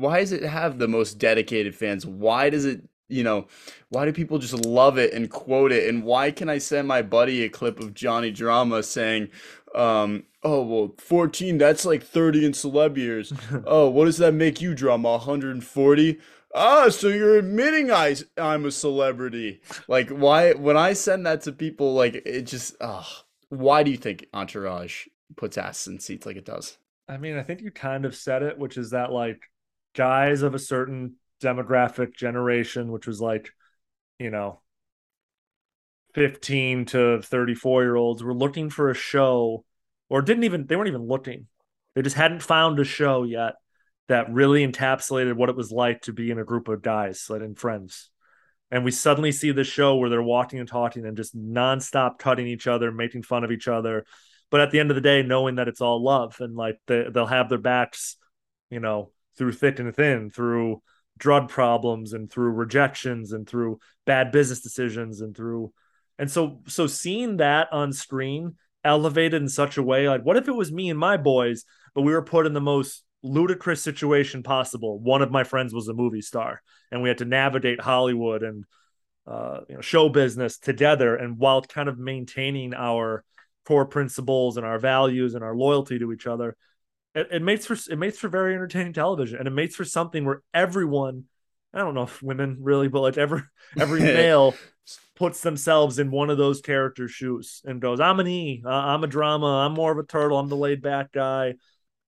Speaker 2: why does it have the most dedicated fans? Why does it you know, why do people just love it and quote it? And why can I send my buddy a clip of Johnny Drama saying, um, oh, well, 14, that's like 30 in celeb years. oh, what does that make you, Drama? 140? Ah, so you're admitting I, I'm a celebrity. Like, why, when I send that to people, like, it just, ah, oh, why do you think Entourage puts ass in seats like it does?
Speaker 1: I mean, I think you kind of said it, which is that, like, guys of a certain demographic generation, which was like, you know, 15 to 34 year olds were looking for a show or didn't even, they weren't even looking. They just hadn't found a show yet that really encapsulated what it was like to be in a group of guys like and friends. And we suddenly see this show where they're walking and talking and just nonstop cutting each other, making fun of each other. But at the end of the day, knowing that it's all love and like they, they'll have their backs, you know, through thick and thin, through drug problems and through rejections and through bad business decisions and through and so so seeing that on screen elevated in such a way like what if it was me and my boys but we were put in the most ludicrous situation possible? One of my friends was a movie star and we had to navigate hollywood and uh, you know show business together and while kind of maintaining our core principles and our values and our loyalty to each other it, it makes for it makes for very entertaining television, and it makes for something where everyone, I don't know if women really, but like every every male puts themselves in one of those character shoes and goes, "I'm an E, am a drama, I'm more of a turtle, I'm the laid back guy,"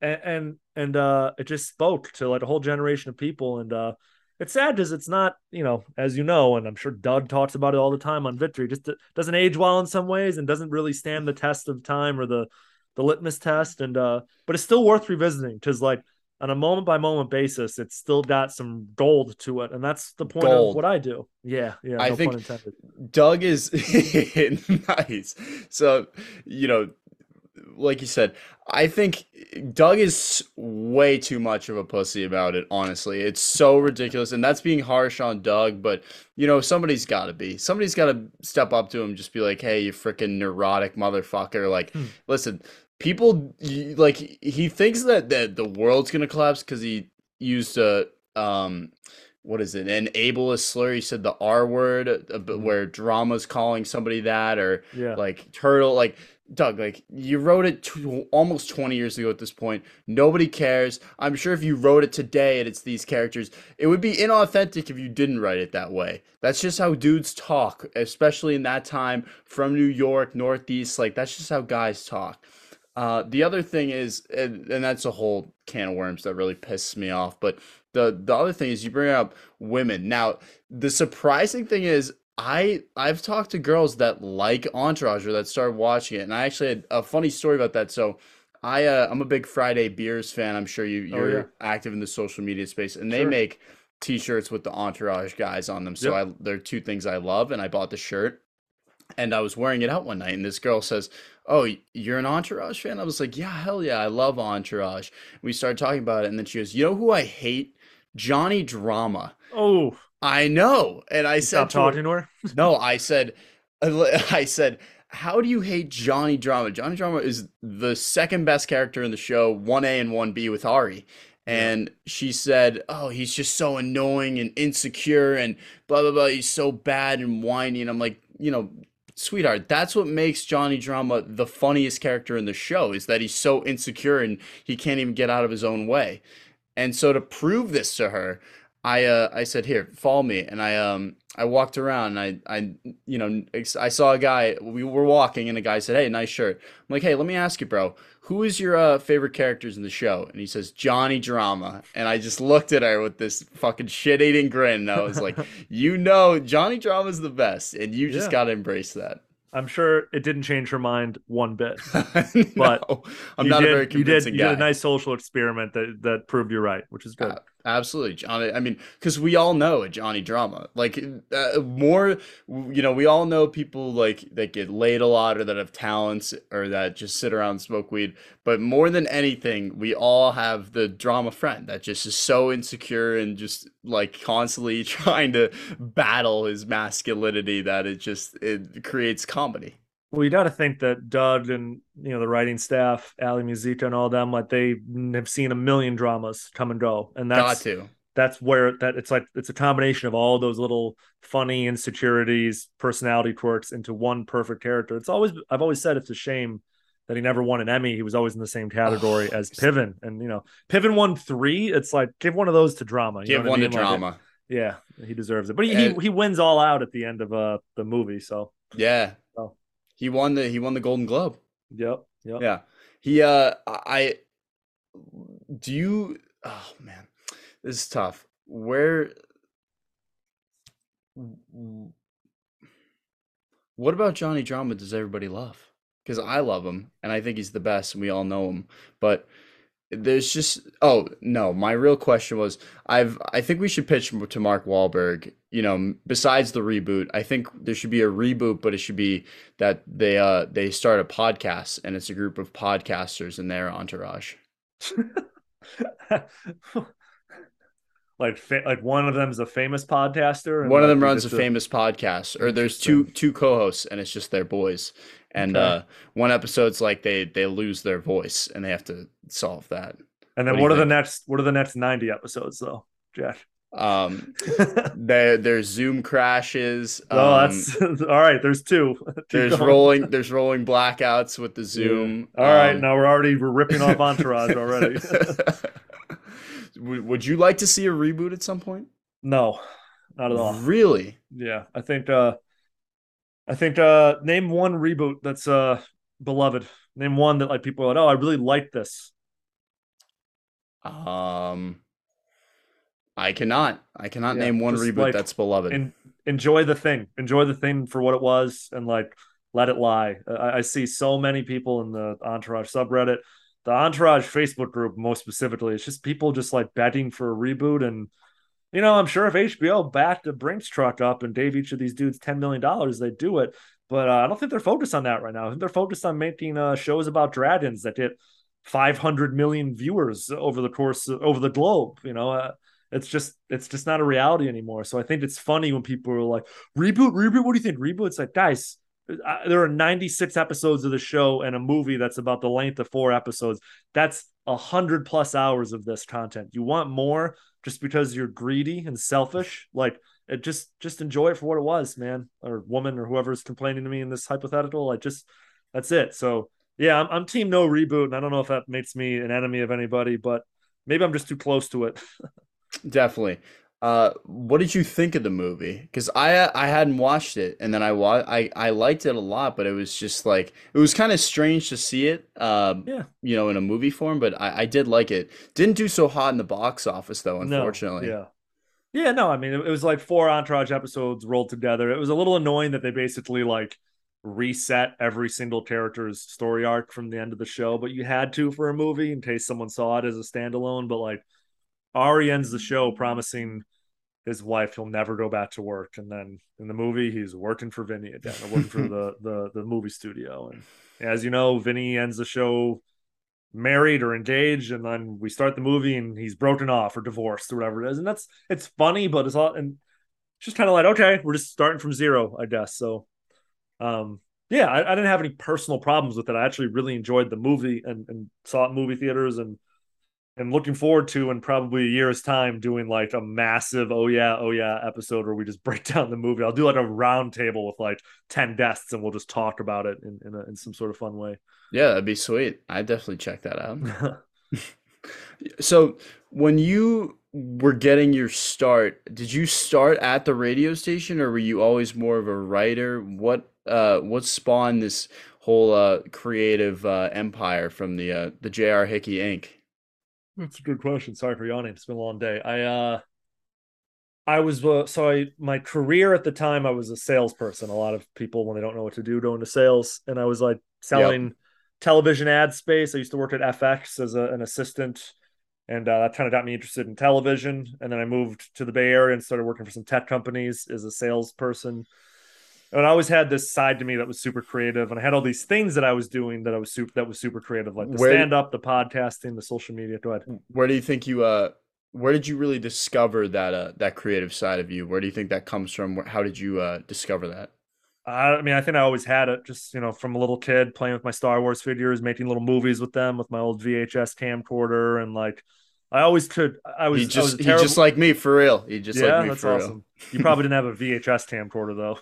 Speaker 1: and and, and uh, it just spoke to like a whole generation of people, and uh, it's sad because it's not, you know, as you know, and I'm sure Doug talks about it all the time on Victory. Just doesn't age well in some ways and doesn't really stand the test of time or the the litmus test and uh but it's still worth revisiting because like on a moment by moment basis it's still got some gold to it and that's the point gold. of what i do. Yeah yeah
Speaker 2: i no think doug is nice. So you know like you said i think doug is way too much of a pussy about it honestly. It's so ridiculous and that's being harsh on doug but you know somebody's got to be. Somebody's got to step up to him just be like hey you freaking neurotic motherfucker. Like hmm. listen people like he thinks that that the world's gonna collapse because he used a um what is it an ableist slur he said the r word uh, mm-hmm. where drama's calling somebody that or yeah. like turtle like Doug, like you wrote it t- almost 20 years ago at this point. Nobody cares. I'm sure if you wrote it today and it's these characters, it would be inauthentic if you didn't write it that way. That's just how dudes talk, especially in that time from New York, Northeast. Like that's just how guys talk. Uh, the other thing is, and, and that's a whole can of worms that really pisses me off. But the the other thing is, you bring up women. Now, the surprising thing is, I I've talked to girls that like Entourage or that started watching it, and I actually had a funny story about that. So. I uh, I'm a big Friday Beers fan. I'm sure you oh, you're oh, yeah. active in the social media space, and they sure. make T-shirts with the Entourage guys on them. So yep. I they're two things I love, and I bought the shirt and I was wearing it out one night, and this girl says, "Oh, you're an Entourage fan?" I was like, "Yeah, hell yeah, I love Entourage." We started talking about it, and then she goes, "You know who I hate? Johnny Drama."
Speaker 1: Oh,
Speaker 2: I know. And I
Speaker 1: you
Speaker 2: said,
Speaker 1: talking to her.
Speaker 2: "No," I said, I said, how do you hate Johnny Drama? Johnny Drama is the second best character in the show, 1A and 1B with Ari. And she said, Oh, he's just so annoying and insecure and blah, blah, blah. He's so bad and whiny. And I'm like, you know, sweetheart, that's what makes Johnny Drama the funniest character in the show is that he's so insecure and he can't even get out of his own way. And so to prove this to her, I uh, I said, "Here, follow me." And I um I walked around and I I you know I saw a guy we were walking and a guy said, "Hey, nice shirt." I'm like, "Hey, let me ask you, bro. Who is your uh, favorite characters in the show?" And he says, "Johnny Drama." And I just looked at her with this fucking shit-eating grin and I was like, "You know, Johnny Drama is the best and you just
Speaker 1: Yeah.
Speaker 2: got to embrace that."
Speaker 1: I'm sure it didn't change her mind one bit.
Speaker 2: no, I'm not
Speaker 1: did,
Speaker 2: a very
Speaker 1: you did,
Speaker 2: convincing
Speaker 1: you did a nice social experiment that that proved you're right, which is good.
Speaker 2: Uh, absolutely, Johnny. I mean, because we all know a Johnny drama. Like uh, more, you know, we all know people like that get laid a lot or that have talents or that just sit around and smoke weed. But more than anything, we all have the drama friend that just is so insecure and just like constantly trying to battle his masculinity that it just it creates comedy.
Speaker 1: Well, you got to think that Doug and you know the writing staff, Ally Musika and all them, like they have seen a million dramas come and go, and
Speaker 2: Got
Speaker 1: that's
Speaker 2: to.
Speaker 1: that's where that it's like it's a combination of all those little funny insecurities, personality quirks into one perfect character. It's always I've always said it's a shame that he never won an Emmy. He was always in the same category
Speaker 2: Oh,
Speaker 1: as Piven, and you know Piven won three. It's like give one of those to drama. You
Speaker 2: Give
Speaker 1: I
Speaker 2: one to
Speaker 1: mean? Like,
Speaker 2: drama.
Speaker 1: yeah, he deserves it. But he,
Speaker 2: And-
Speaker 1: he he wins all out at the end of uh the movie. So
Speaker 2: Yeah. He won the he won the Golden Globe.
Speaker 1: yep, yep.
Speaker 2: Yeah. He uh I do you oh man. This is tough. Where what about Johnny Drama does everybody love? Because I love him and I think he's the best and we all know him. But there's just oh no, my real question was I've I think we should pitch to Mark Wahlberg, you know, besides the reboot, I think there should be a reboot, but it should be that they uh they start a podcast and it's a group of podcasters in their entourage.
Speaker 1: like fa- like one of them is a famous podcaster and
Speaker 2: One of them runs a
Speaker 1: uh,
Speaker 2: famous podcast, or there's two two co-hosts and it's just their boys. And
Speaker 1: Okay.
Speaker 2: uh one episode's like they they lose their voice and they have to solve that.
Speaker 1: and then
Speaker 2: what
Speaker 1: what, are the next what are the next 90 episodes though jack
Speaker 2: Um there there's Zoom crashes.
Speaker 1: oh
Speaker 2: um,
Speaker 1: that's all right there's two
Speaker 2: there's
Speaker 1: going.
Speaker 2: rolling there's rolling blackouts with the Zoom.
Speaker 1: all right
Speaker 2: um,
Speaker 1: now we're already we're ripping off entourage already
Speaker 2: would, would you like to see a reboot at some point?
Speaker 1: no not at all
Speaker 2: Really?
Speaker 1: yeah i think uh i think uh name one reboot that's uh beloved name one that like people are like oh i really like this
Speaker 2: Um, I cannot. I cannot
Speaker 1: Yeah,
Speaker 2: name one reboot
Speaker 1: like,
Speaker 2: that's beloved.
Speaker 1: and enjoy the thing enjoy the thing for what it was and like let it lie I, I see so many people in the entourage subreddit the entourage facebook group most specifically it's just people just like betting for a reboot and you know i'm sure if hbo backed a brinks truck up and gave each of these dudes 10 million dollars they'd do it but uh, i don't think they're focused on that right now i think they're focused on making uh, shows about dragons that get 500 million viewers over the course over the globe you know uh, it's just it's just not a reality anymore. So I think it's funny when people are like, reboot, reboot. What do you think? Reboot? It's like, guys, uh, there are 96 episodes of the show and a movie that's about the length of four episodes. That's a hundred plus hours of this content. You want more just because you're greedy and selfish? Like, it just just enjoy it for what it was, man, or woman, or whoever's complaining to me in this hypothetical. Like, just that's it. So yeah, I'm, I'm team no reboot, and I don't know if that makes me an enemy of anybody, but maybe I'm just too close to it.
Speaker 2: Definitely. Uh, what did you think of the movie? Because I I hadn't watched it, and then I wa I I liked it a lot, but it was just like it was kind of strange to see it, um,
Speaker 1: Yeah.
Speaker 2: you know, in a movie form. But I I did like it. Didn't do so hot in the box office though,
Speaker 1: No,
Speaker 2: unfortunately.
Speaker 1: yeah. Yeah, no, I mean, it, it was like four Entourage episodes rolled together. It was a little annoying that they basically like reset every single character's story arc from the end of the show, but you had to for a movie in case someone saw it as a standalone. But like, Ari ends the show promising his wife he'll never go back to work, and then in the movie he's working for Vinny again, working for the the the movie studio. And as you know, Vinny ends the show married or engaged and then we start the movie and he's broken off or divorced or whatever it is and that's it's funny but it's all and it's just kind of like okay we're just starting from zero i guess so um yeah, I, I, didn't have any personal problems with it. I actually really enjoyed the movie and, and saw it in movie theaters and and looking forward to in probably a year's time doing like a massive oh yeah oh yeah episode where we just break down the movie. I'll do like a round table with like ten guests and we'll just talk about it in in, a, in some sort of fun way.
Speaker 2: Yeah, that'd be sweet. I definitely check that out. so when you were getting your start, did you start at the radio station or were you always more of a writer? What uh what spawned this whole uh creative uh empire from the uh the J.R. Hickey Inc?
Speaker 1: That's a good question. Sorry for yawning. It's been a long day. I uh I was uh, so I my career at the time I was a salesperson. A lot of people when they don't know what to do go into sales and I was like selling yep. television ad space. I used to work at FX as a, an assistant and uh, that kind of got me interested in television. And then I moved to the Bay Area and started working for some tech companies as a salesperson. And I always had this side to me that was super creative, and I had all these things that I was doing that I was super that was super creative, like the stand up, the podcasting, the social media. Go ahead.
Speaker 2: Where do you think you uh where did you really discover that uh that creative side of you? Where do you think that comes from? How did you uh discover that?
Speaker 1: I mean, I think I always had it just, you know, from a little kid playing with my Star Wars figures, making little movies with them with my old VHS camcorder and like I always could. I was.
Speaker 2: He just,
Speaker 1: was
Speaker 2: he just like me for real. He just yeah, like me that's for awesome. real.
Speaker 1: You probably didn't have a VHS camcorder though.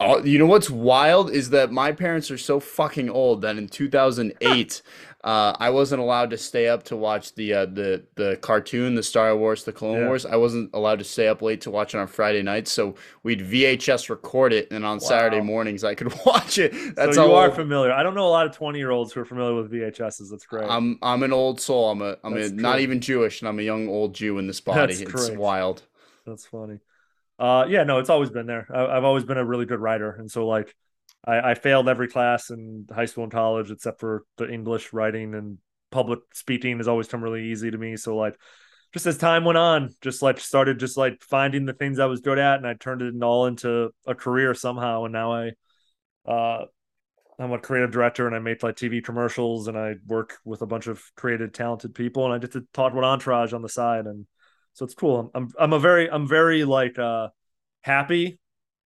Speaker 2: oh, you know what's wild is that my parents are so fucking old that in 2008, uh, I wasn't allowed to stay up to watch the uh, the the cartoon, the Star Wars, the Clone yeah. Wars. I wasn't allowed to stay up late to watch it on Friday nights. So we'd VHS record it, and on wow. Saturday mornings I could watch it.
Speaker 1: That's so you are familiar. I don't know a lot of twenty year olds who are familiar with VHSs. That's great.
Speaker 2: I'm I'm an old soul. I'm a I'm a, not even Jewish, and I'm a young old Jew in this body. That's it's great. wild.
Speaker 1: That's funny. Uh, yeah, no, it's always been there. I, I've always been a really good writer, and so like I, I failed every class in high school and college except for the English writing and public speaking has always come really easy to me. So like just as time went on, just like started just like finding the things I was good at and I turned it all into a career somehow. And now I uh I'm a creative director and I make like TV commercials and I work with a bunch of creative, talented people and I get to talk about entourage on the side. And so it's cool. I'm I'm, I'm a very I'm very like uh happy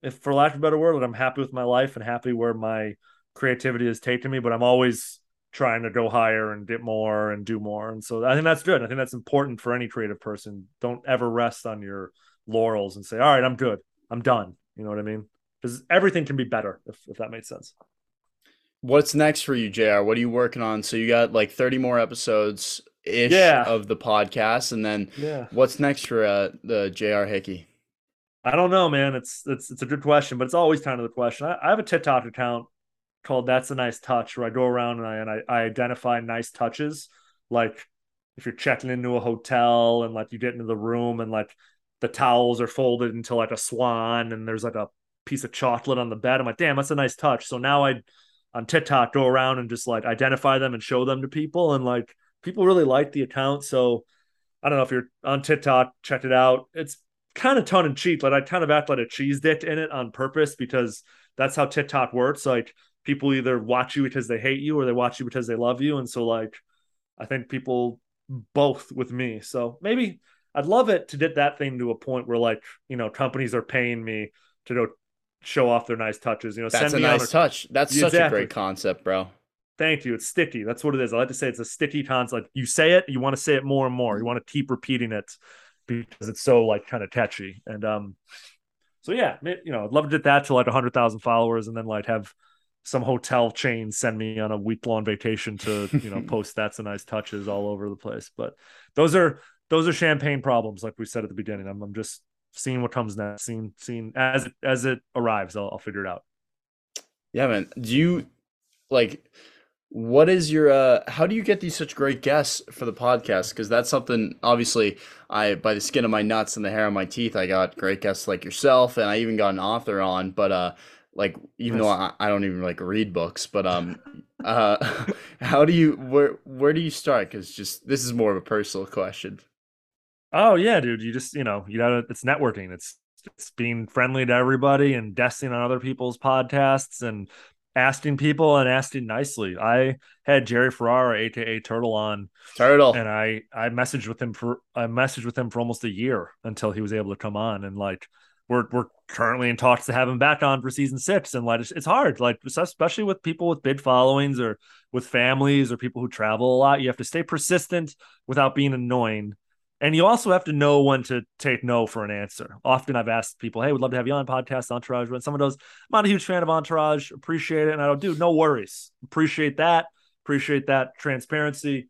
Speaker 1: if for lack of a better word, but I'm happy with my life and happy where my creativity has taken me, but I'm always trying to go higher and get more and do more. And so I think that's good. I think that's important for any creative person. Don't ever rest on your laurels and say, all right, I'm good. I'm done. You know what I mean? Because everything can be better if, if that makes sense.
Speaker 2: What's next for you, JR? What are you working on? So you got like 30 more episodes ish yeah. of the podcast. And then yeah. what's next for uh, the JR Hickey?
Speaker 1: I don't know, man. It's it's it's a good question, but it's always kind of the question. I, I have a TikTok account called "That's a Nice Touch," where I go around and I and I, I identify nice touches, like if you're checking into a hotel and like you get into the room and like the towels are folded into like a swan and there's like a piece of chocolate on the bed. I'm like, damn, that's a nice touch. So now I on TikTok go around and just like identify them and show them to people and like people really like the account. So I don't know if you're on TikTok, check it out. It's kind of tongue in cheek, but I kind of act like a cheese dick in it on purpose because that's how TikTok works. Like people either watch you because they hate you or they watch you because they love you. And so like I think people both with me. So maybe I'd love it to get that thing to a point where like, you know, companies are paying me to go show off their nice touches. You know,
Speaker 2: that's a nice a, touch. That's exactly. such a great concept, bro.
Speaker 1: Thank you. It's sticky. That's what it is. I like to say it's a sticky concept. You say it, you want to say it more and more. You want to keep repeating it because it's so like kind of catchy. And um, so yeah, you know, I'd love to get that to like a hundred thousand followers, and then like have some hotel chain send me on a week long vacation to you know post that's a nice touches all over the place. But those are those are champagne problems, like we said at the beginning. I'm, I'm just seeing what comes next, seeing seeing as it, as it arrives, I'll, I'll figure it out.
Speaker 2: Yeah, man. Do you like? What is your uh how do you get these such great guests for the podcast? Because that's something obviously i by the skin of my nuts and the hair on my teeth i got great guests like yourself and i even got an author on but uh like even nice. though I, I don't even like read books but um uh how do you where where do you start? Because just this is more of a personal question.
Speaker 1: Oh yeah dude you just you know you gotta it's networking it's it's being friendly to everybody and guesting on other people's podcasts and asking people and asking nicely. I had Jerry Ferrara, aka Turtle, on
Speaker 2: Turtle,
Speaker 1: and I I messaged with him for I messaged with him for almost a year until he was able to come on. And like we're we're currently in talks to have him back on for season six, and like it's, it's hard, like especially with people with big followings or with families or people who travel a lot. You have to stay persistent without being annoying. And you also have to know when to take no for an answer. Often I've asked people, hey, would love to have you on podcast, Entourage. When someone goes, I'm not a huge fan of Entourage, appreciate it. And I don't do, no worries. Appreciate that. Appreciate that transparency.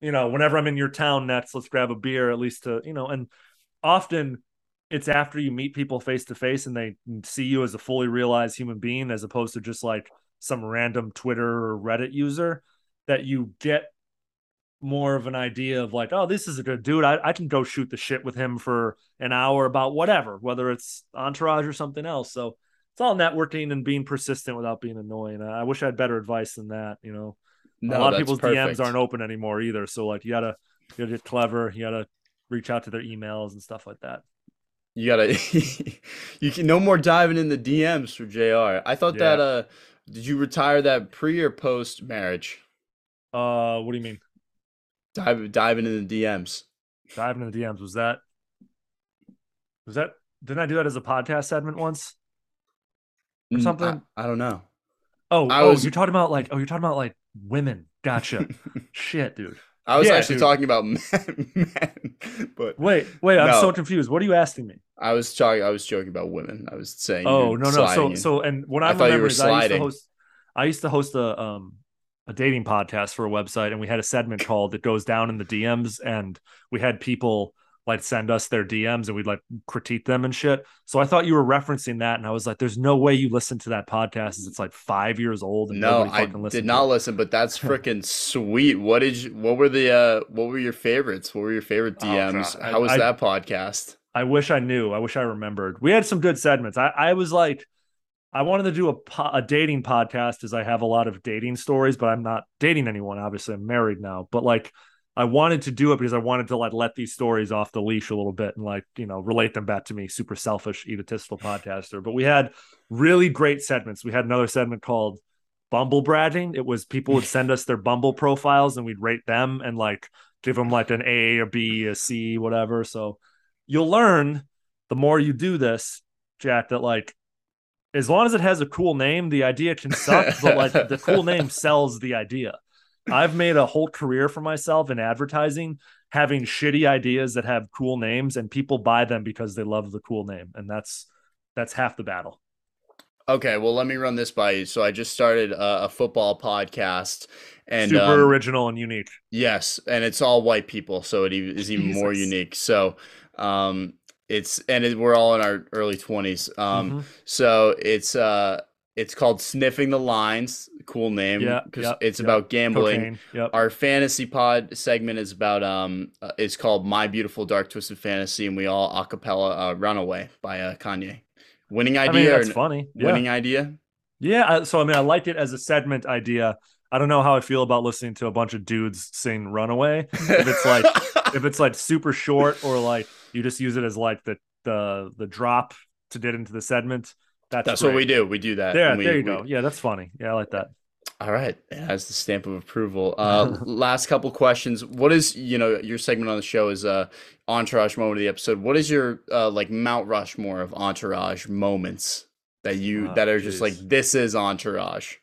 Speaker 1: You know, whenever I'm in your town next, let's grab a beer, at least to, you know, and often it's after you meet people face to face and they see you as a fully realized human being as opposed to just like some random Twitter or Reddit user that you get more of an idea of like, oh, this is a good dude. I, I can go shoot the shit with him for an hour about whatever, whether it's entourage or something else. So it's all networking and being persistent without being annoying. I wish I had better advice than that. You know, no, a lot of people's perfect. DMs aren't open anymore either. So like, you gotta, you gotta get clever. You gotta reach out to their emails and stuff like that.
Speaker 2: You gotta, you can no more diving in the DMs for Jr. I thought yeah. that. uh Did you retire that pre or post marriage?
Speaker 1: Uh, what do you mean?
Speaker 2: Dive, diving in the DMs.
Speaker 1: Diving in the DMs. Was that? Was that? Didn't I do that as a podcast segment once? Or something?
Speaker 2: I, I don't know.
Speaker 1: Oh, I oh, was... you're talking about like, oh, you're talking about like women. Gotcha. Shit, dude.
Speaker 2: I was yeah, actually dude. talking about men, men, but
Speaker 1: wait, wait, I'm no. so confused. What are you asking me?
Speaker 2: I was talking. I was joking about women. I was saying.
Speaker 1: Oh no, no. So, so, and what I, I remember is I used to host. I used to host a um a dating podcast for a website and we had a segment called it goes down in the DMs and we had people like send us their DMs and we'd like critique them and shit. So I thought you were referencing that and I was like there's no way you listen to that podcast it's like 5 years old and
Speaker 2: No, I did not listen but that's freaking sweet. What did you, what were the uh what were your favorites? What were your favorite DMs? Oh, How was I, that podcast?
Speaker 1: I wish I knew. I wish I remembered. We had some good segments. I I was like I wanted to do a, po- a dating podcast as I have a lot of dating stories, but I'm not dating anyone. Obviously, I'm married now. But like, I wanted to do it because I wanted to like let these stories off the leash a little bit and like you know relate them back to me. Super selfish, egotistical podcaster. But we had really great segments. We had another segment called Bumble Bragging. It was people would send us their Bumble profiles and we'd rate them and like give them like an A or B, a C, whatever. So you'll learn the more you do this, Jack, that like as long as it has a cool name, the idea can suck, but like the cool name sells the idea. I've made a whole career for myself in advertising, having shitty ideas that have cool names, and people buy them because they love the cool name, and that's that's half the battle.
Speaker 2: Okay, well, let me run this by you. So I just started a, a football podcast, and
Speaker 1: super um, original and unique.
Speaker 2: Yes, and it's all white people, so it is even Jesus. more unique. So, um, it's and it, we're all in our early 20s um mm-hmm. so it's uh it's called sniffing the lines cool name
Speaker 1: yeah
Speaker 2: because yep, it's about gambling
Speaker 1: yep.
Speaker 2: our fantasy pod segment is about um uh, it's called my beautiful dark twisted fantasy and we all acapella uh, runaway by uh, kanye winning idea I
Speaker 1: mean, that's funny
Speaker 2: yeah. winning idea
Speaker 1: yeah so i mean i like it as a segment idea I don't know how I feel about listening to a bunch of dudes sing "Runaway." If it's like, if it's like super short, or like you just use it as like the the the drop to get into the segment. That's,
Speaker 2: that's what we do. We do that.
Speaker 1: Yeah,
Speaker 2: we,
Speaker 1: there you we... go. Yeah, that's funny. Yeah, I like that.
Speaker 2: All right, it has the stamp of approval. Uh, last couple questions. What is you know your segment on the show is uh entourage moment of the episode. What is your uh, like Mount Rushmore of entourage moments that you oh, that are geez. just like this is entourage?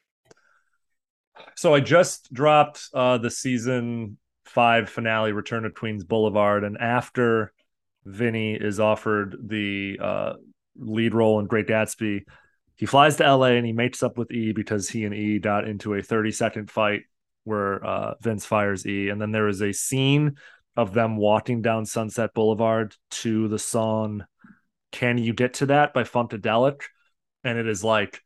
Speaker 1: So I just dropped uh the season five finale, Return of Queens Boulevard, and after Vinny is offered the uh, lead role in Great Gatsby. He flies to LA and he mates up with E because he and E got into a 30 second fight where uh, Vince fires E. And then there is a scene of them walking down Sunset Boulevard to the song Can You Get to That by Funkadelic. And it is like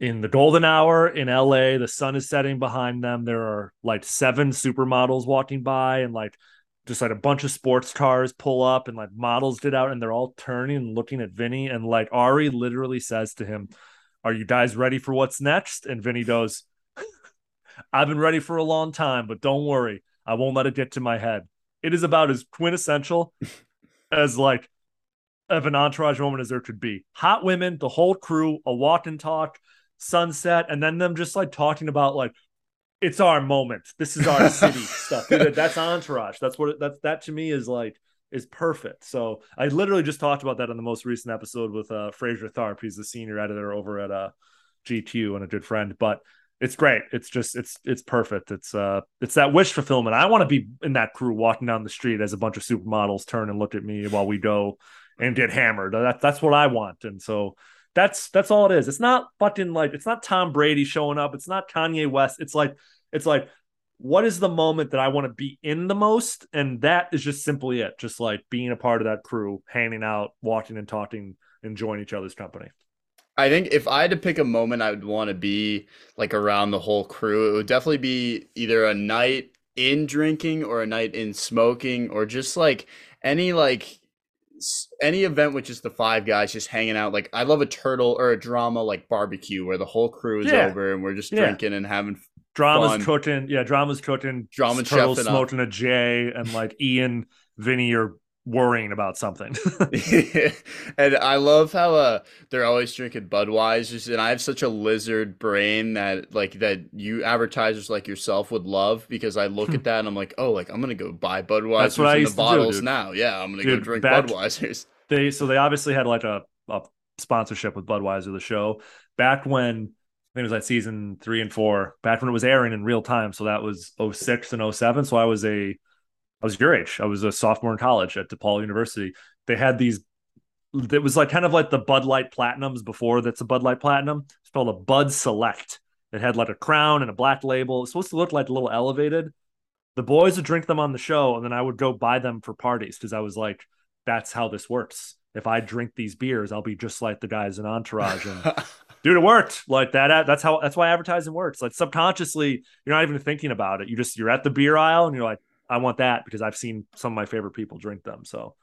Speaker 1: in the golden hour in LA, the sun is setting behind them. There are like seven supermodels walking by and like just like a bunch of sports cars pull up and like models get out and they're all turning and looking at Vinny. And like Ari literally says to him, Are you guys ready for what's next? And Vinny goes, I've been ready for a long time, but don't worry. I won't let it get to my head. It is about as quintessential as like of an entourage moment as there could be. Hot women, the whole crew, a walk and talk, sunset, and then them just like talking about like it's our moment. This is our city stuff. That's entourage. That's what that's that to me is like is perfect. So I literally just talked about that on the most recent episode with uh Frazier Tharpe. He's the senior editor over at uh GQ and a good friend. But it's great. It's just it's it's perfect. It's uh it's that wish fulfillment. I want to be in that crew walking down the street as a bunch of supermodels turn and look at me while we go and get hammered. That, that's what I want. And so that's that's all it is. It's not fucking like it's not Tom Brady showing up. It's not Kanye West. It's like it's like what is the moment that I want to be in the most? And that is just simply it. Just like being a part of that crew, hanging out, walking and talking, enjoying each other's company.
Speaker 2: I think if I had to pick a moment I would want to be like around the whole crew, it would definitely be either a night in drinking or a night in smoking or just like any like any event with just the five guys just hanging out. Like I love a turtle or a drama like barbecue where the whole crew is yeah. over and we're just yeah. drinking and having
Speaker 1: drama's
Speaker 2: fun.
Speaker 1: cooking. Yeah, drama's cooking. Drama's turtles smoking up. a J and like Ian, Vinny are worrying about something.
Speaker 2: and I love how uh they're always drinking Budweisers and I have such a lizard brain that like that you advertisers like yourself would love because I look at that and I'm like, "Oh, like I'm to go buy Budweisers in the bottles do, now." Yeah, I'm going to go drink back, Budweisers.
Speaker 1: They so they obviously had like a, a sponsorship with Budweiser the show back when I think it was like season 3 and 4, back when it was airing in real time, so that was 06 and 07, so I was a I was your age. I was a sophomore in college at DePaul University. They had these. It was like kind of like the Bud Light Platinums before. That's a Bud Light Platinum. It's called a Bud Select. It had like a crown and a black label. It's supposed to look like a little elevated. The boys would drink them on the show, and then I would go buy them for parties because I was like, "That's how this works. If I drink these beers, I'll be just like the guys in Entourage." And dude, it worked like that. That's how. That's why advertising works. Like subconsciously, you're not even thinking about it. You just you're at the beer aisle, and you're like, I want that because I've seen some of my favorite people drink them. So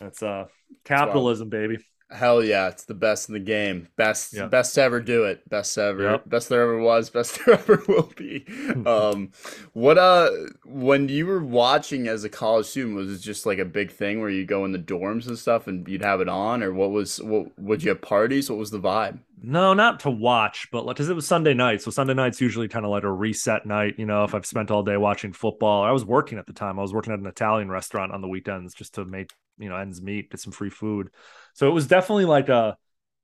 Speaker 1: that's uh capitalism, baby.
Speaker 2: Hell yeah, it's the best in the game. Best yep. best to ever do it. Best ever. Yep. Best there ever was, best there ever will be. um what uh when you were watching as a college student, was it just like a big thing where you go in the dorms and stuff and you'd have it on or what was what would you have parties? What was the vibe?
Speaker 1: No, not to watch, but like, because it was Sunday night. So Sunday night's usually kind of like a reset night. You know, if I've spent all day watching football, I was working at the time. I was working at an Italian restaurant on the weekends just to make you know ends meet, get some free food. So it was definitely like a,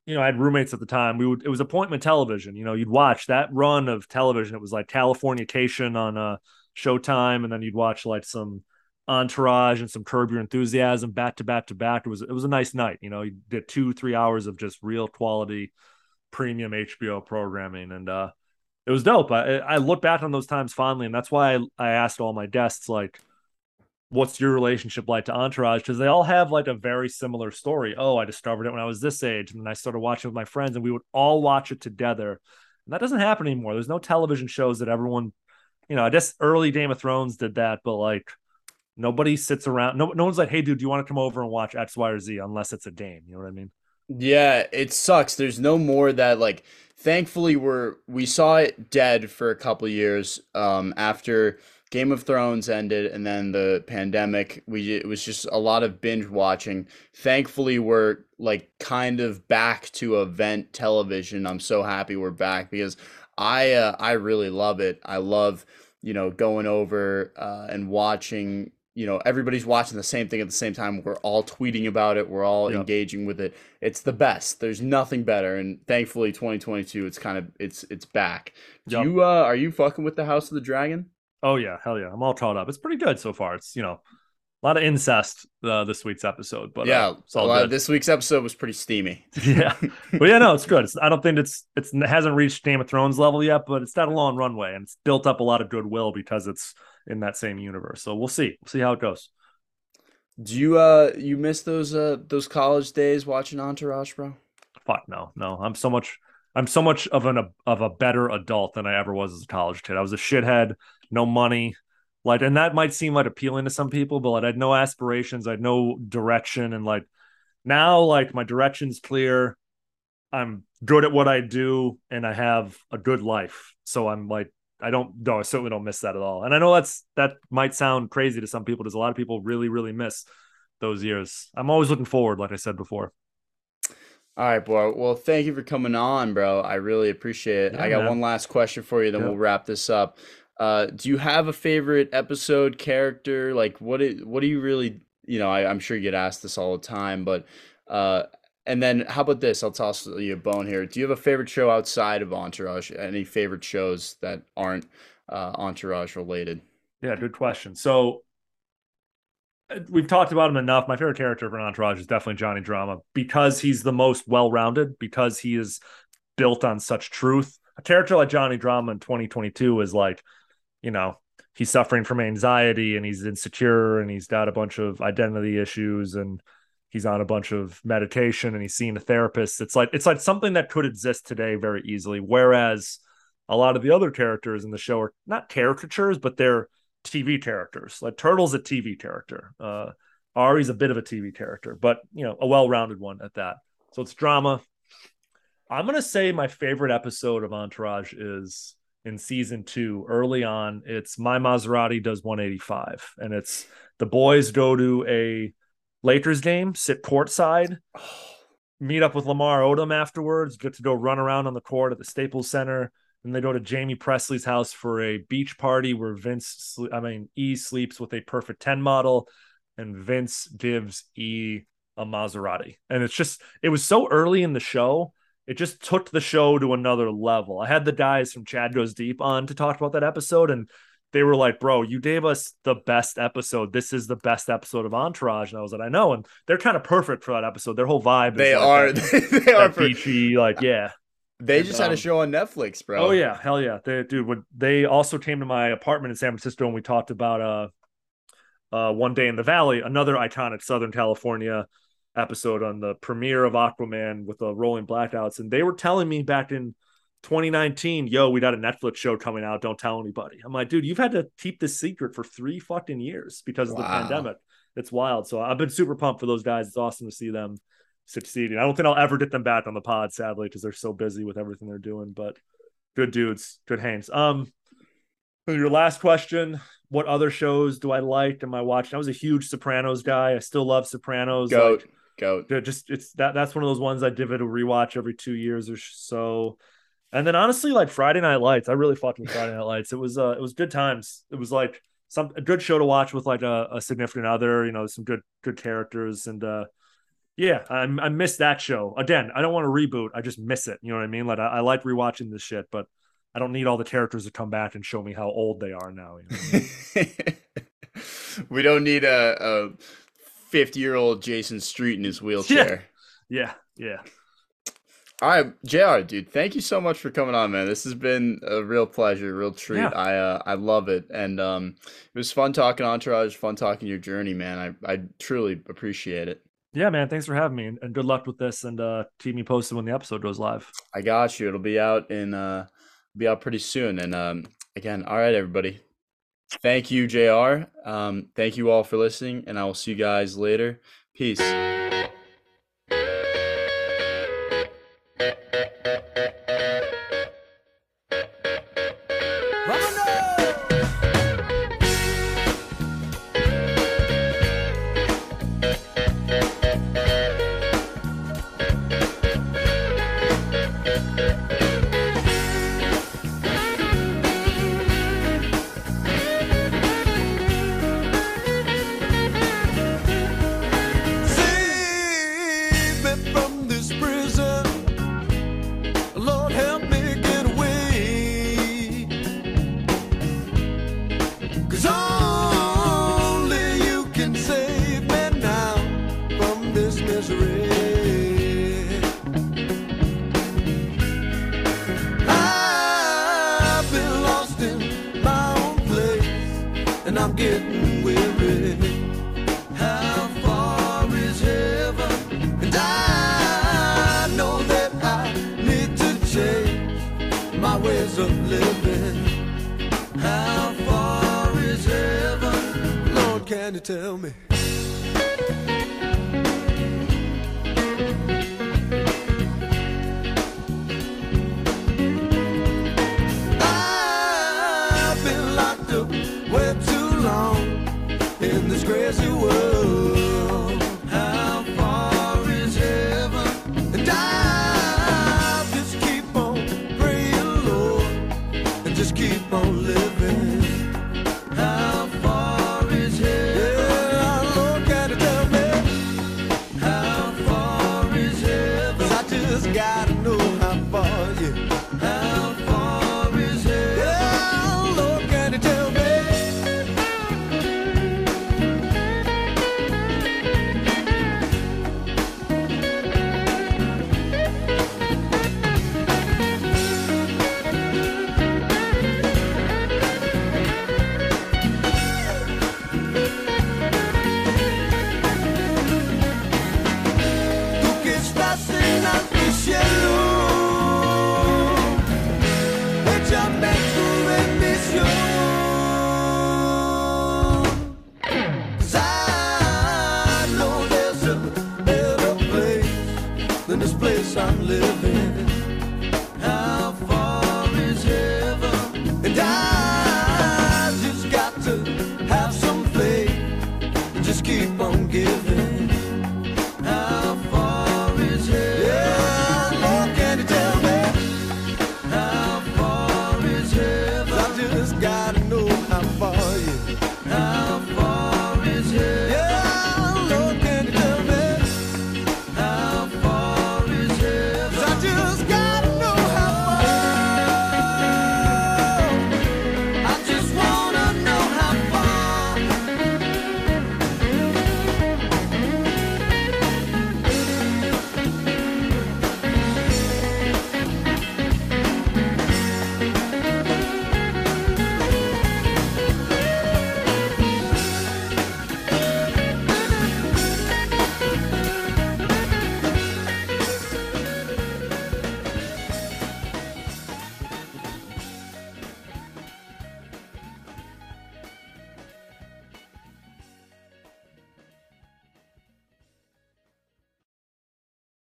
Speaker 1: you know, I had roommates at the time. We would it was appointment television. You know, you'd watch that run of television. It was like Californication on uh, Showtime, and then you'd watch like some Entourage and some Curb Your Enthusiasm back to back to back. It was it was a nice night. You know, you did two three hours of just real quality premium HBO programming, and uh, it was dope. I I look back on those times fondly, and that's why I, I asked all my guests like, "What's your relationship like to Entourage?" Because they all have like a very similar story. Oh, I discovered it when I was this age, and then I started watching with my friends, and we would all watch it together. And that doesn't happen anymore. There's no television shows that everyone, you know, I guess early Game of Thrones did that, but like nobody sits around. No, no one's like, "Hey, dude, do you want to come over and watch X, Y, or Z?" Unless it's a game. You know what I mean?
Speaker 2: Yeah, it sucks. There's no more that like thankfully we're we saw it dead for a couple years um after Game of Thrones ended and then the pandemic we it was just a lot of binge watching. Thankfully we're like kind of back to event television. I'm so happy we're back because I uh, I really love it. I love, you know, going over uh, and watching you know everybody's watching the same thing at the same time we're all tweeting about it we're all yep. engaging with it it's the best there's nothing better and thankfully 2022 it's kind of it's it's back yep. you uh are you fucking with the house of the dragon
Speaker 1: oh yeah hell yeah i'm all caught up it's pretty good so far it's you know a lot of incest uh, this week's episode, but
Speaker 2: yeah, uh, this week's episode was pretty steamy.
Speaker 1: yeah, but yeah, no, it's good. It's, I don't think it's it's it hasn't reached Game of Thrones level yet, but it's got a long runway and it's built up a lot of goodwill because it's in that same universe. So we'll see. We'll see how it goes.
Speaker 2: Do you uh you miss those uh those college days watching Entourage, bro?
Speaker 1: Fuck no, no. I'm so much I'm so much of an of a better adult than I ever was as a college kid. I was a shithead, no money, like, and that might seem like appealing to some people, but like, I had no aspirations, I had no direction, and like now, like my direction's clear. I'm good at what I do, and I have a good life. So I'm like I don't no, I certainly don't miss that at all. And I know that's that might sound crazy to some people. There's a lot of people really, really miss those years. I'm always looking forward, like I said before.
Speaker 2: All right, boy. Well, thank you for coming on, bro. I really appreciate it. Yeah, I got man. one last question for you, then we'll wrap this up. Uh, do you have a favorite episode character? Like, what it, what do you really you know, I, I'm sure you get asked this all the time, but uh, and then how about this? I'll toss you a bone here. Do you have a favorite show outside of Entourage? Any favorite shows that aren't uh, Entourage related?
Speaker 1: Yeah, good question. So we've talked about him enough. My favorite character for Entourage is definitely Johnny Drama because he's the most well-rounded, because he is built on such truth. A character like Johnny Drama in 2022 is like, you know, he's suffering from anxiety and he's insecure and he's got a bunch of identity issues and he's on a bunch of meditation and he's seeing a therapist. It's like it's like something that could exist today very easily. Whereas a lot of the other characters in the show are not caricatures, but they're TV characters. Like Turtle's a TV character. Uh, Ari's a bit of a TV character, but you know, a well-rounded one at that. So it's drama. I'm gonna say my favorite episode of Entourage is in season two, early on. It's My Maserati does 185, and it's the boys go to a Lakers game, sit courtside, meet up with Lamar Odom afterwards, get to go run around on the court at the Staples Center. And they go to Jaime Pressly's house for a beach party where Vince, I mean, E sleeps with a perfect 10 model and Vince gives E a Maserati. And it's just, it was so early in the show. It just took the show to another level. I had the guys from Chad Goes Deep on to talk about that episode, and they were like, "Bro, you gave us the best episode. This is the best episode of Entourage." And I was like, "I know," and they're kind of perfect for that episode. Their whole vibe.
Speaker 2: Is they
Speaker 1: like
Speaker 2: are.
Speaker 1: That,
Speaker 2: they are
Speaker 1: beachy. Like, yeah.
Speaker 2: They and, just had um, a show on Netflix, bro.
Speaker 1: Oh yeah, hell yeah, they, dude. When they also came to my apartment in San Francisco, and we talked about uh, uh, one day in the Valley, another iconic Southern California episode on the premiere of Aquaman with the rolling blackouts, and they were telling me back in 2019, yo, we got a Netflix show coming out. Don't tell anybody. I'm like, dude, you've had to keep this secret for three fucking years because of wow. the pandemic. It's wild. So I've been super pumped for those guys. It's awesome to see them succeeding. I don't think I'll ever get them back on the pod, sadly, because they're so busy with everything they're doing. But good dudes, good hands. Um, your last question: What other shows do I like? Am I watching? I was a huge Sopranos guy. I still love Sopranos.
Speaker 2: Goat, like, goat.
Speaker 1: Just it's that that's one of those ones I give it a rewatch every two years or so. And then honestly, like Friday Night Lights, I really fucked with Friday Night Lights. It was uh, it was good times. It was like some a good show to watch with like a, a significant other. You know, some good good characters and uh, yeah, I I miss that show. Again, I don't want to reboot. I just miss it. You know what I mean? Like I, I like rewatching this shit, but I don't need all the characters to come back and show me how old they are now. You know?
Speaker 2: we don't need a, a fifty year old Jason Street in his wheelchair.
Speaker 1: Yeah, yeah. yeah.
Speaker 2: All right, JR. Dude, thank you so much for coming on, man. This has been a real pleasure, real treat. Yeah. I uh, I love it, and um, it was fun talking Entourage, fun talking your journey, man. I I truly appreciate it.
Speaker 1: Yeah, man. Thanks for having me, and good luck with this. And uh, keep me posted when the episode goes live.
Speaker 2: I got you. It'll be out in uh, be out pretty soon. And um, again, all right, everybody. Thank you, JR. Um, thank you all for listening, and I will see you guys later. Peace.